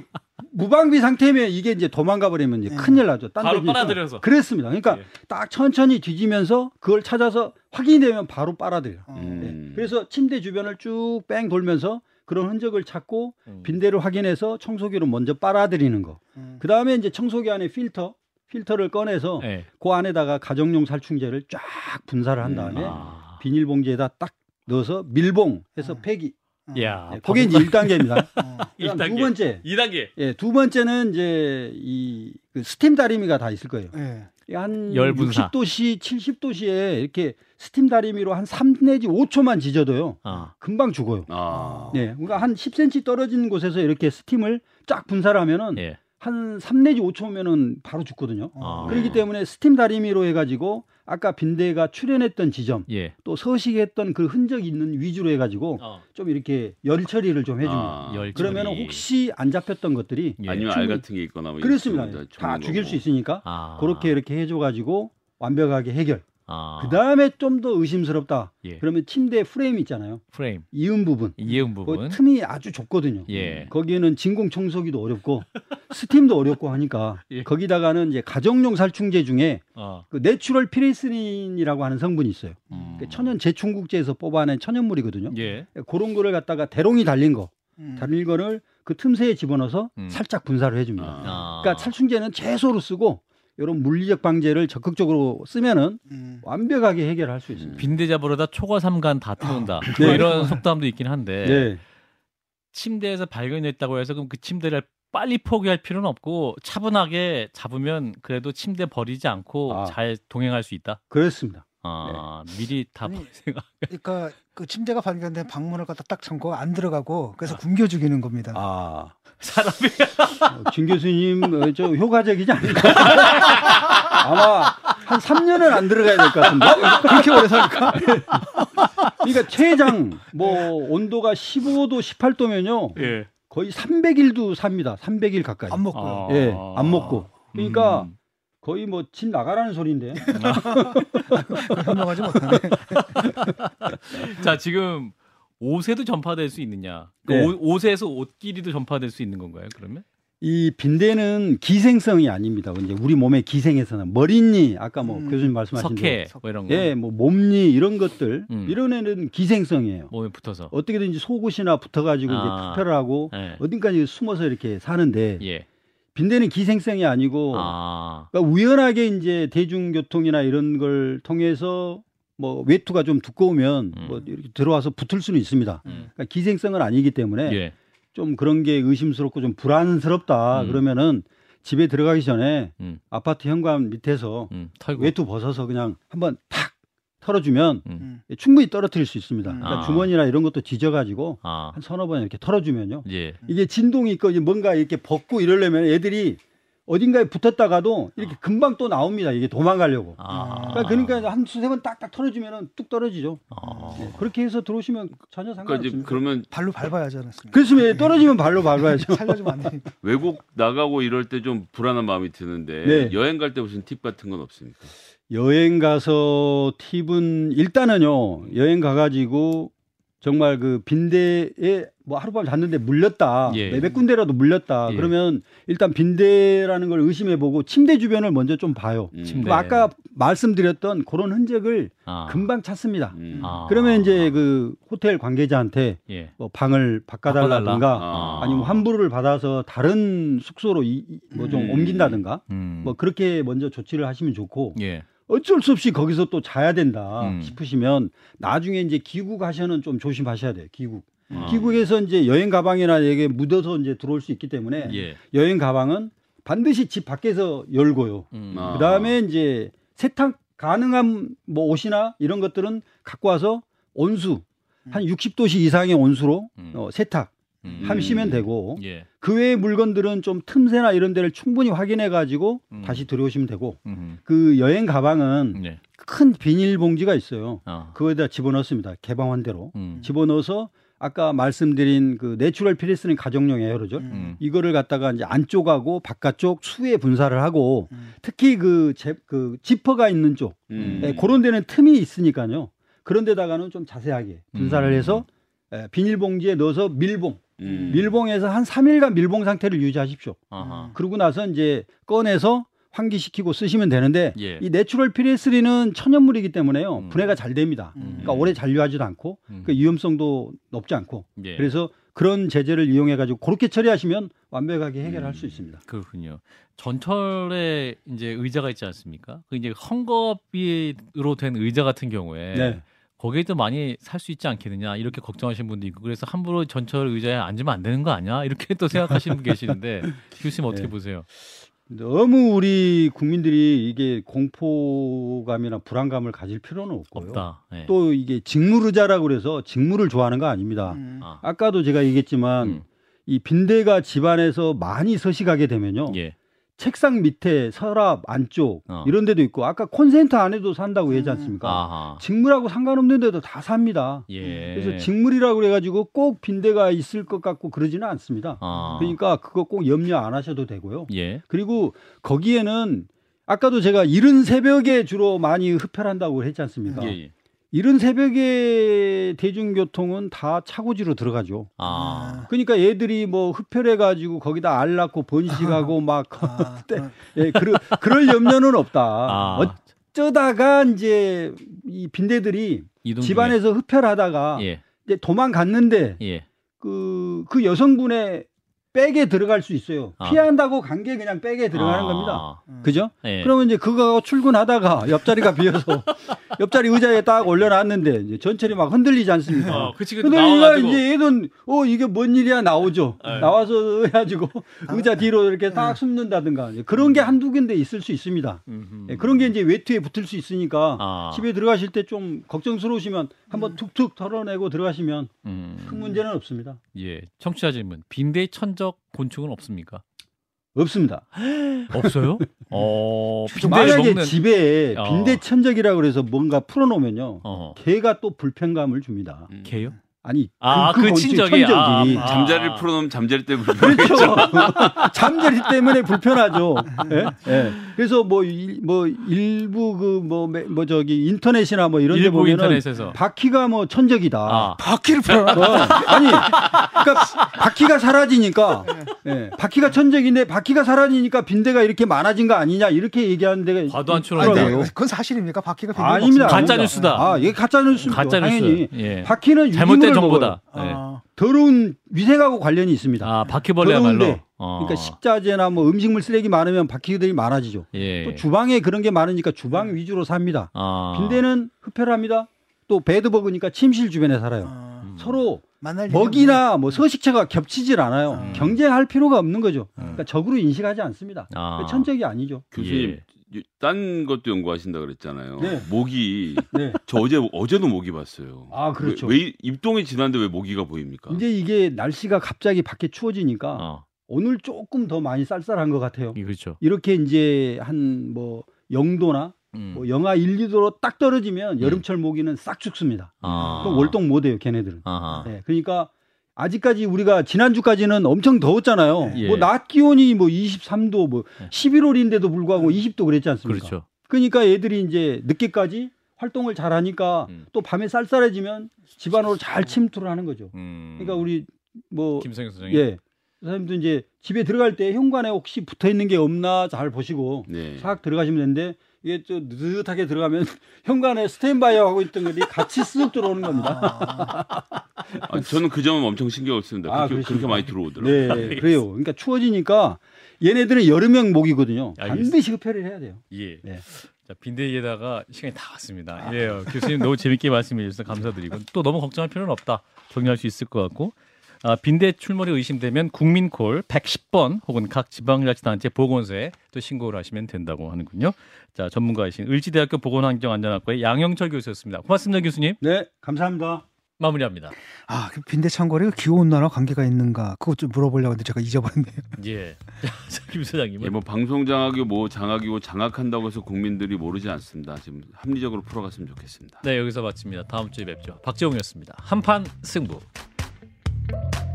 무방비 상태면 이게 이제 도망가 버리면 이제 네. 큰일 나죠. 딴 바로. 빨아들여서. 그렇습니다. 그러니까 예. 딱 천천히 뒤지면서 그걸 찾아서 확인이 되면 바로 빨아들여요. 어. 음. 네. 그래서 침대 주변을 쭉 뺑 돌면서 그런 흔적을 찾고 음. 빈대를 확인해서 청소기로 먼저 빨아들이는 거. 음. 그 다음에 이제 청소기 안에 필터, 필터를 꺼내서 예. 그 안에다가 가정용 살충제를 쫙 분사를 한 음. 다음에 아. 비닐봉지에다 딱 넣어서 밀봉 해서 음. 폐기. 야. 네, 그게 이제 1단계입니다. 어. 그다음 두 1단계. 번째. 2단계. 예, 두 번째는 이제 이 그 스팀 다리미가 다 있을 거예요. 예. 한 열 분사. 60도씨, 70도씨에 이렇게 스팀 다리미로 한 3 내지 5초만 지져도요. 아. 금방 죽어요. 아. 네, 그러니까 한 10cm 떨어진 곳에서 이렇게 스팀을 쫙 분사를 하면은 예. 한3 내지 5초면은 바로 죽거든요. 아. 그렇기 때문에 스팀 다리미로 해가지고 아까 빈대가 출현했던 지점 예. 또 서식했던 그 흔적이 있는 위주로 해가지고 어. 좀 이렇게 열 처리를 좀 해줍니다. 아. 열 그러면. 혹시 안 잡혔던 것들이 예. 아니면 알 충분히- 같은 게 있거나 뭐 그렇습니다. 다 죽일 거고. 수 있으니까 아. 그렇게 이렇게 해줘가지고 완벽하게 해결. 아, 그 다음에 좀 더 의심스럽다. 예. 그러면 침대 프레임 있잖아요. 프레임 이음 부분. 이음 그 부분. 틈이 아주 좁거든요. 예. 거기에는 진공 청소기도 어렵고 [LAUGHS] 스팀도 어렵고 하니까 예. 거기다가는 이제 가정용 살충제 중에 어. 그 natural pyrethrin이라고 하는 성분이 있어요. 음. 그 천연 제충국에서 뽑아낸 천연물이거든요. 예. 그런 거를 갖다가 대롱이 달린 거, 음. 달린 거를 그 틈새에 집어넣어서 음. 살짝 분사를 해줍니다. 아. 그러니까 살충제는 채소로 쓰고 이런 물리적 방제를 적극적으로 쓰면은 음. 완벽하게 해결할 수 있습니다. 빈대 잡으러다 초과 삼간 다 태운다. 네. 뭐 이런 속담도 있긴 한데 네. 침대에서 발견됐다고 해서 그럼 그 침대를 빨리 포기할 필요는 없고 차분하게 잡으면 그래도 침대 버리지 않고 아. 잘 동행할 수 있다. 그렇습니다. 아, 미리 다 [LAUGHS] 생각. 그러니까 그 침대가 발견된 방문을 갖다 딱 잠고 안 들어가고 그래서 굶겨 죽이는 겁니다. 아, 사람이 어, 진 교수님 어, 저 효과적이지 않을까? 아마 한 3년은 안 들어가야 될 것 같은데. 그렇게 오래 살까? 그러니까 최장 뭐 온도가 15도, 18도면요. 예. 거의 300일도 삽니다. 300일 가까이. 안 먹고요. 아. 예, 안 먹고. 그러니까 음. 거의 뭐 집 나가라는 소리인데. [LAUGHS] 현명하지 못하네. 자, 지금 옷에도 전파될 수 있느냐? 그 네. 옷, 옷에서 옷끼리도 전파될 수 있는 건가요? 그러면? 이 빈대는 기생성이 아닙니다. 이제 우리 몸의 기생에서는 머리니 아까 뭐 음. 교수님 말씀하신 석회 대로 뭐 이런 거. 예, 뭐 몸니 이런 것들 음. 이런 애는 기생성이에요. 몸에 붙어서. 어떻게든지 속옷이나 붙어가지고 아. 이제 투표를 하고 예. 어딘가지 숨어서 이렇게 사는데 예. 빈대는 기생성이 아니고 아. 그러니까 우연하게 이제 대중교통이나 이런 걸 통해서 뭐 외투가 좀 두꺼우면 음. 뭐 이렇게 들어와서 붙을 수는 있습니다. 음. 그러니까 기생성은 아니기 때문에 예. 좀 그런 게 의심스럽고 좀 불안스럽다 음. 그러면은 집에 들어가기 전에 음. 아파트 현관 밑에서 음. 외투 벗어서 그냥 한번 탁 털어주면 음. 충분히 떨어뜨릴 수 있습니다. 음. 그러니까 아. 주머니나 이런 것도 뒤져가지고 아. 한 서너 번 이렇게 털어주면요. 예. 이게 진동이 있고 이제 뭔가 이렇게 벗고 이러려면 애들이 어딘가에 붙었다가도 이렇게 금방 또 나옵니다. 이게 도망가려고. 아. 그러니까, 그러니까 한 두세 번 딱딱 털어주면은 뚝 떨어지죠. 아. 네, 그렇게 해서 들어오시면 전혀 그러니까 상관없습니다. 그러면 발로 밟아야지 않았습니까? 그렇습니다. 떨어지면 발로 밟아야죠. [LAUGHS] 살려주면 안 되니까. [LAUGHS] 외국 나가고 이럴 때 좀 불안한 마음이 드는데 네. 여행 갈 때 무슨 팁 같은 건 없습니까? 여행 가서 팁은 일단은요 여행 가가지고 정말 그 빈대에 뭐 하룻밤 잤는데 물렸다 예. 몇 군데라도 물렸다 예. 그러면 일단 빈대라는 걸 의심해보고 침대 주변을 먼저 좀 봐요. 음. 침대. 뭐 아까 말씀드렸던 그런 흔적을 아. 금방 찾습니다. 음. 아. 그러면 이제 그 호텔 관계자한테 예. 뭐 방을 바꿔달라든가 아. 아니면 환불을 받아서 다른 숙소로 뭐좀 음. 옮긴다든가 음. 뭐 그렇게 먼저 조치를 하시면 좋고 예. 어쩔 수 없이 거기서 또 자야 된다 음. 싶으시면 나중에 이제 귀국하셔는 좀 조심하셔야 돼요. 귀국. 아. 귀국에서 이제 여행 가방이나 이게 묻어서 이제 들어올 수 있기 때문에 예. 여행 가방은 반드시 집 밖에서 열고요. 음. 아. 그다음에 이제 세탁 가능한 뭐 옷이나 이런 것들은 갖고 와서 온수 한 60도씨 이상의 온수로 음. 어, 세탁 음. 하시면 되고 예. 그 외의 물건들은 좀 틈새나 이런 데를 충분히 확인해 가지고 음. 다시 들여오시면 되고 음. 그 여행 가방은 예. 큰 비닐 봉지가 있어요. 아. 그거에다 집어넣습니다. 개방한 대로 음. 집어넣어서 아까 말씀드린 그 natural pyrethrin은 가정용 에어로졸 음. 이거를 갖다가 이제 안쪽하고 바깥쪽 수에 분사를 하고 음. 특히 그, 제, 그 지퍼가 있는 쪽 음. 예, 그런 데는 틈이 있으니까요. 그런 데다가는 좀 자세하게 분사를 음. 해서 예, 비닐봉지에 넣어서 밀봉, 음. 밀봉해서 한 3일간 밀봉 상태를 유지하십시오. 아하. 그러고 나서 이제 꺼내서 환기시키고 쓰시면 되는데 예. 이 natural pyrethrin은 천연물이기 때문에요. 음. 분해가 잘 됩니다. 음. 그러니까 오래 잔류하지도 않고 음. 그 위험성도 높지 않고 예. 그래서 그런 제제를 이용해 가지고 그렇게 처리하시면 완벽하게 해결할 음. 수 있습니다. 그렇군요. 전철에 이제 의자가 있지 않습니까? 그 이제 헝겊으로 된 의자 같은 경우에 네. 거기에도 많이 살 수 있지 않겠느냐 이렇게 걱정하시는 분도 있고 그래서 함부로 전철 의자에 앉으면 안 되는 거 아니야 이렇게 또 생각하시는 분 [LAUGHS] 계시는데 교수님 어떻게 네. 보세요? 너무 우리 국민들이 이게 공포감이나 불안감을 가질 필요는 없고요. 없다. 예. 또 이게 직물의자라고 그래서 직물을 좋아하는 거 아닙니다. 음. 아. 아까도 제가 얘기했지만 음. 이 빈대가 집안에서 많이 서식하게 되면요. 예. 책상 밑에 서랍 안쪽 어. 이런 데도 있고 아까 콘센트 안에도 산다고 얘기하지 않습니까? 아하. 직물하고 상관없는 데도 다 삽니다. 예. 그래서 직물이라고 그래가지고 꼭 빈대가 있을 것 같고 그러지는 않습니다. 아. 그러니까 그거 꼭 염려 안 하셔도 되고요. 예. 그리고 거기에는 아까도 제가 이른 새벽에 주로 많이 흡혈한다고 했지 않습니까? 예, 예. 이른 새벽에 대중교통은 다 차고지로 들어가죠. 아. 그러니까 얘들이 뭐 흡혈해 가지고 거기다 알 낳고 번식하고 막 아, 네. 예, 그러, 그럴 염려는 없다. 아. 어쩌다가 이제 이 빈대들이 집안에서 흡혈하다가. 예. 이제 도망갔는데 예. 그, 그 여성분의 백에 들어갈 수 있어요. 아. 피한다고 간 게 그냥 백에 들어가는 아. 겁니다. 그죠? 예. 그러면 이제 그거 출근하다가 옆자리가 비어서 [LAUGHS] 옆자리 의자에 딱 올려놨는데 이제 전철이 막 흔들리지 않습니까? 어, 그치, 그 흔들리니까. 이제 얘는 어 이게 뭔 일이야 나오죠. 예. 나와서 해가지고 의자 뒤로 이렇게 딱 숨는다든가 이제 그런 게 한두 군데 있을 수 있습니다. 예, 그런 게 이제 외투에 붙을 수 있으니까 아. 집에 들어가실 때 좀 걱정스러우시면 한번 툭툭 털어내고 들어가시면 음. 큰 문제는 없습니다. 예. 청취자 질문. 빈대 천적 곤충은 없습니까? 없습니다. [GASPS] 없어요? [LAUGHS] 어. 빈대 만약에 먹는 집에 어. 빈대 천적이라 그래서 뭔가 풀어놓으면요, 어. 개가 또 불편감을 줍니다. 개요? 아니 아, 그 곤충, 친적이. 아, 천적이. 아. 잠자리를 풀어놓으면 잠자리 때문에 [LAUGHS] 그렇죠. [LAUGHS] 잠자리 때문에 불편하죠. [LAUGHS] 예? 예. 그래서 뭐, 일, 뭐 일부 그뭐뭐 저기 인터넷이나 뭐 이런 데 일부 보면은 인터넷에서. 바퀴가 뭐 천적이다. 아. 바퀴를 풀어. 어, 아니, 그러니까 바퀴가 사라지니까, 예, 바퀴가 천적인데 바퀴가 사라지니까 빈대가 이렇게 많아진 거 아니냐 이렇게 얘기하는 데가 과도 안 아니, 추론하네요. 네, 그건 사실입니까? 바퀴가 아닙니다. 가짜. 뉴스다. 아, 이게 가짜 뉴스입니다. 가짜 뉴스. 당연히 예. 바퀴는 잘못된 유기물을 정보다. 예. 아, 더러운 위생하고 관련이 있습니다. 아, 바퀴벌레야말로. 더러운데, 어. 그러니까 식자재나 뭐 음식물 쓰레기 많으면 바퀴들이 많아지죠. 예. 또 주방에 그런 게 많으니까 주방 위주로 삽니다. 아. 빈대는 흡혈 합니다. 또 베드버그니까 침실 주변에 살아요. 아, 음. 서로 먹이나 뭐 서식처가 겹치질 않아요. 음. 경쟁할 필요가 없는 거죠. 그러니까 적으로 인식하지 않습니다. 아. 천적이 아니죠. 교수님 예. 딴 것도 연구하신다 그랬잖아요. 네. 모기 [LAUGHS] 네. 저 어제 어제도 모기 봤어요. 아, 그렇죠. 왜, 왜 입동이 지났는데 왜 모기가 보입니까? 이제 이게 날씨가 갑자기 밖에 추워지니까 어. 오늘 조금 더 많이 쌀쌀한 것 같아요. 이 그렇죠. 이렇게 이제 한 뭐 영도나 음. 뭐 영하 1, 2도로 딱 떨어지면 여름철 모기는 싹 죽습니다. 아. 그럼 월동 못 해요, 걔네들은. 아하. 네, 그러니까 아직까지 우리가 지난주까지는 엄청 더웠잖아요. 예. 뭐낮 기온이 뭐 23도 뭐 네. 11월인데도 불구하고 20도 그랬지 않습니까? 그렇죠. 그러니까 애들이 이제 늦게까지 활동을 잘 하니까 음. 또 밤에 쌀쌀해지면 집안으로 잘 침투를 하는 거죠. 음. 그러니까 우리 뭐 김성현 선생님. 예. 선생님도 이제 집에 들어갈 때 현관에 혹시 붙어 있는 게 없나 잘 보시고 네. 싹 들어가시면 되는데 이게 좀 느긋하게 들어가면 [LAUGHS] 현관에 스탠바이 하고 있던 것이 같이 쓱 들어오는 겁니다. 아, 저는 그 점은 엄청 신경을 씁니다. 아, 그렇게, 그렇게? 많이 들어오더라고요. 네, 그래요. 그러니까 추워지니까 얘네들은 여름형 모기거든요. 알겠습니다. 반드시 흡혈을 해야 돼요. 예. 네. 자, 빈대에다가 시간이 다 왔습니다. 예, 교수님 너무 재밌게 말씀해 주셔서 감사드리고 또 너무 걱정할 필요는 없다. 정리할 수 있을 것 같고. 아, 빈대 출몰이 의심되면 국민콜 110번 혹은 각 지방자치단체 보건소에 또 신고를 하시면 된다고 하는군요. 자, 전문가이신 을지대학교 보건환경안전학과의 양영철 교수였습니다. 고맙습니다, 교수님. 네, 감사합니다. 마무리합니다. 아, 그 빈대 창궐이 그 기후 온난화 관계가 있는가? 그것 좀 물어보려고 했는데 제가 잊어버렸네요. [LAUGHS] 예. [LAUGHS] 자, 김 소장님은 예, 뭐 방송 장악이고 뭐 장악이고 장악한다고 해서 국민들이 모르지 않습니다. 지금 합리적으로 풀어갔으면 좋겠습니다. 네, 여기서 마칩니다. 다음 주에 뵙죠. 박재홍이었습니다. 한판 승부. Bye.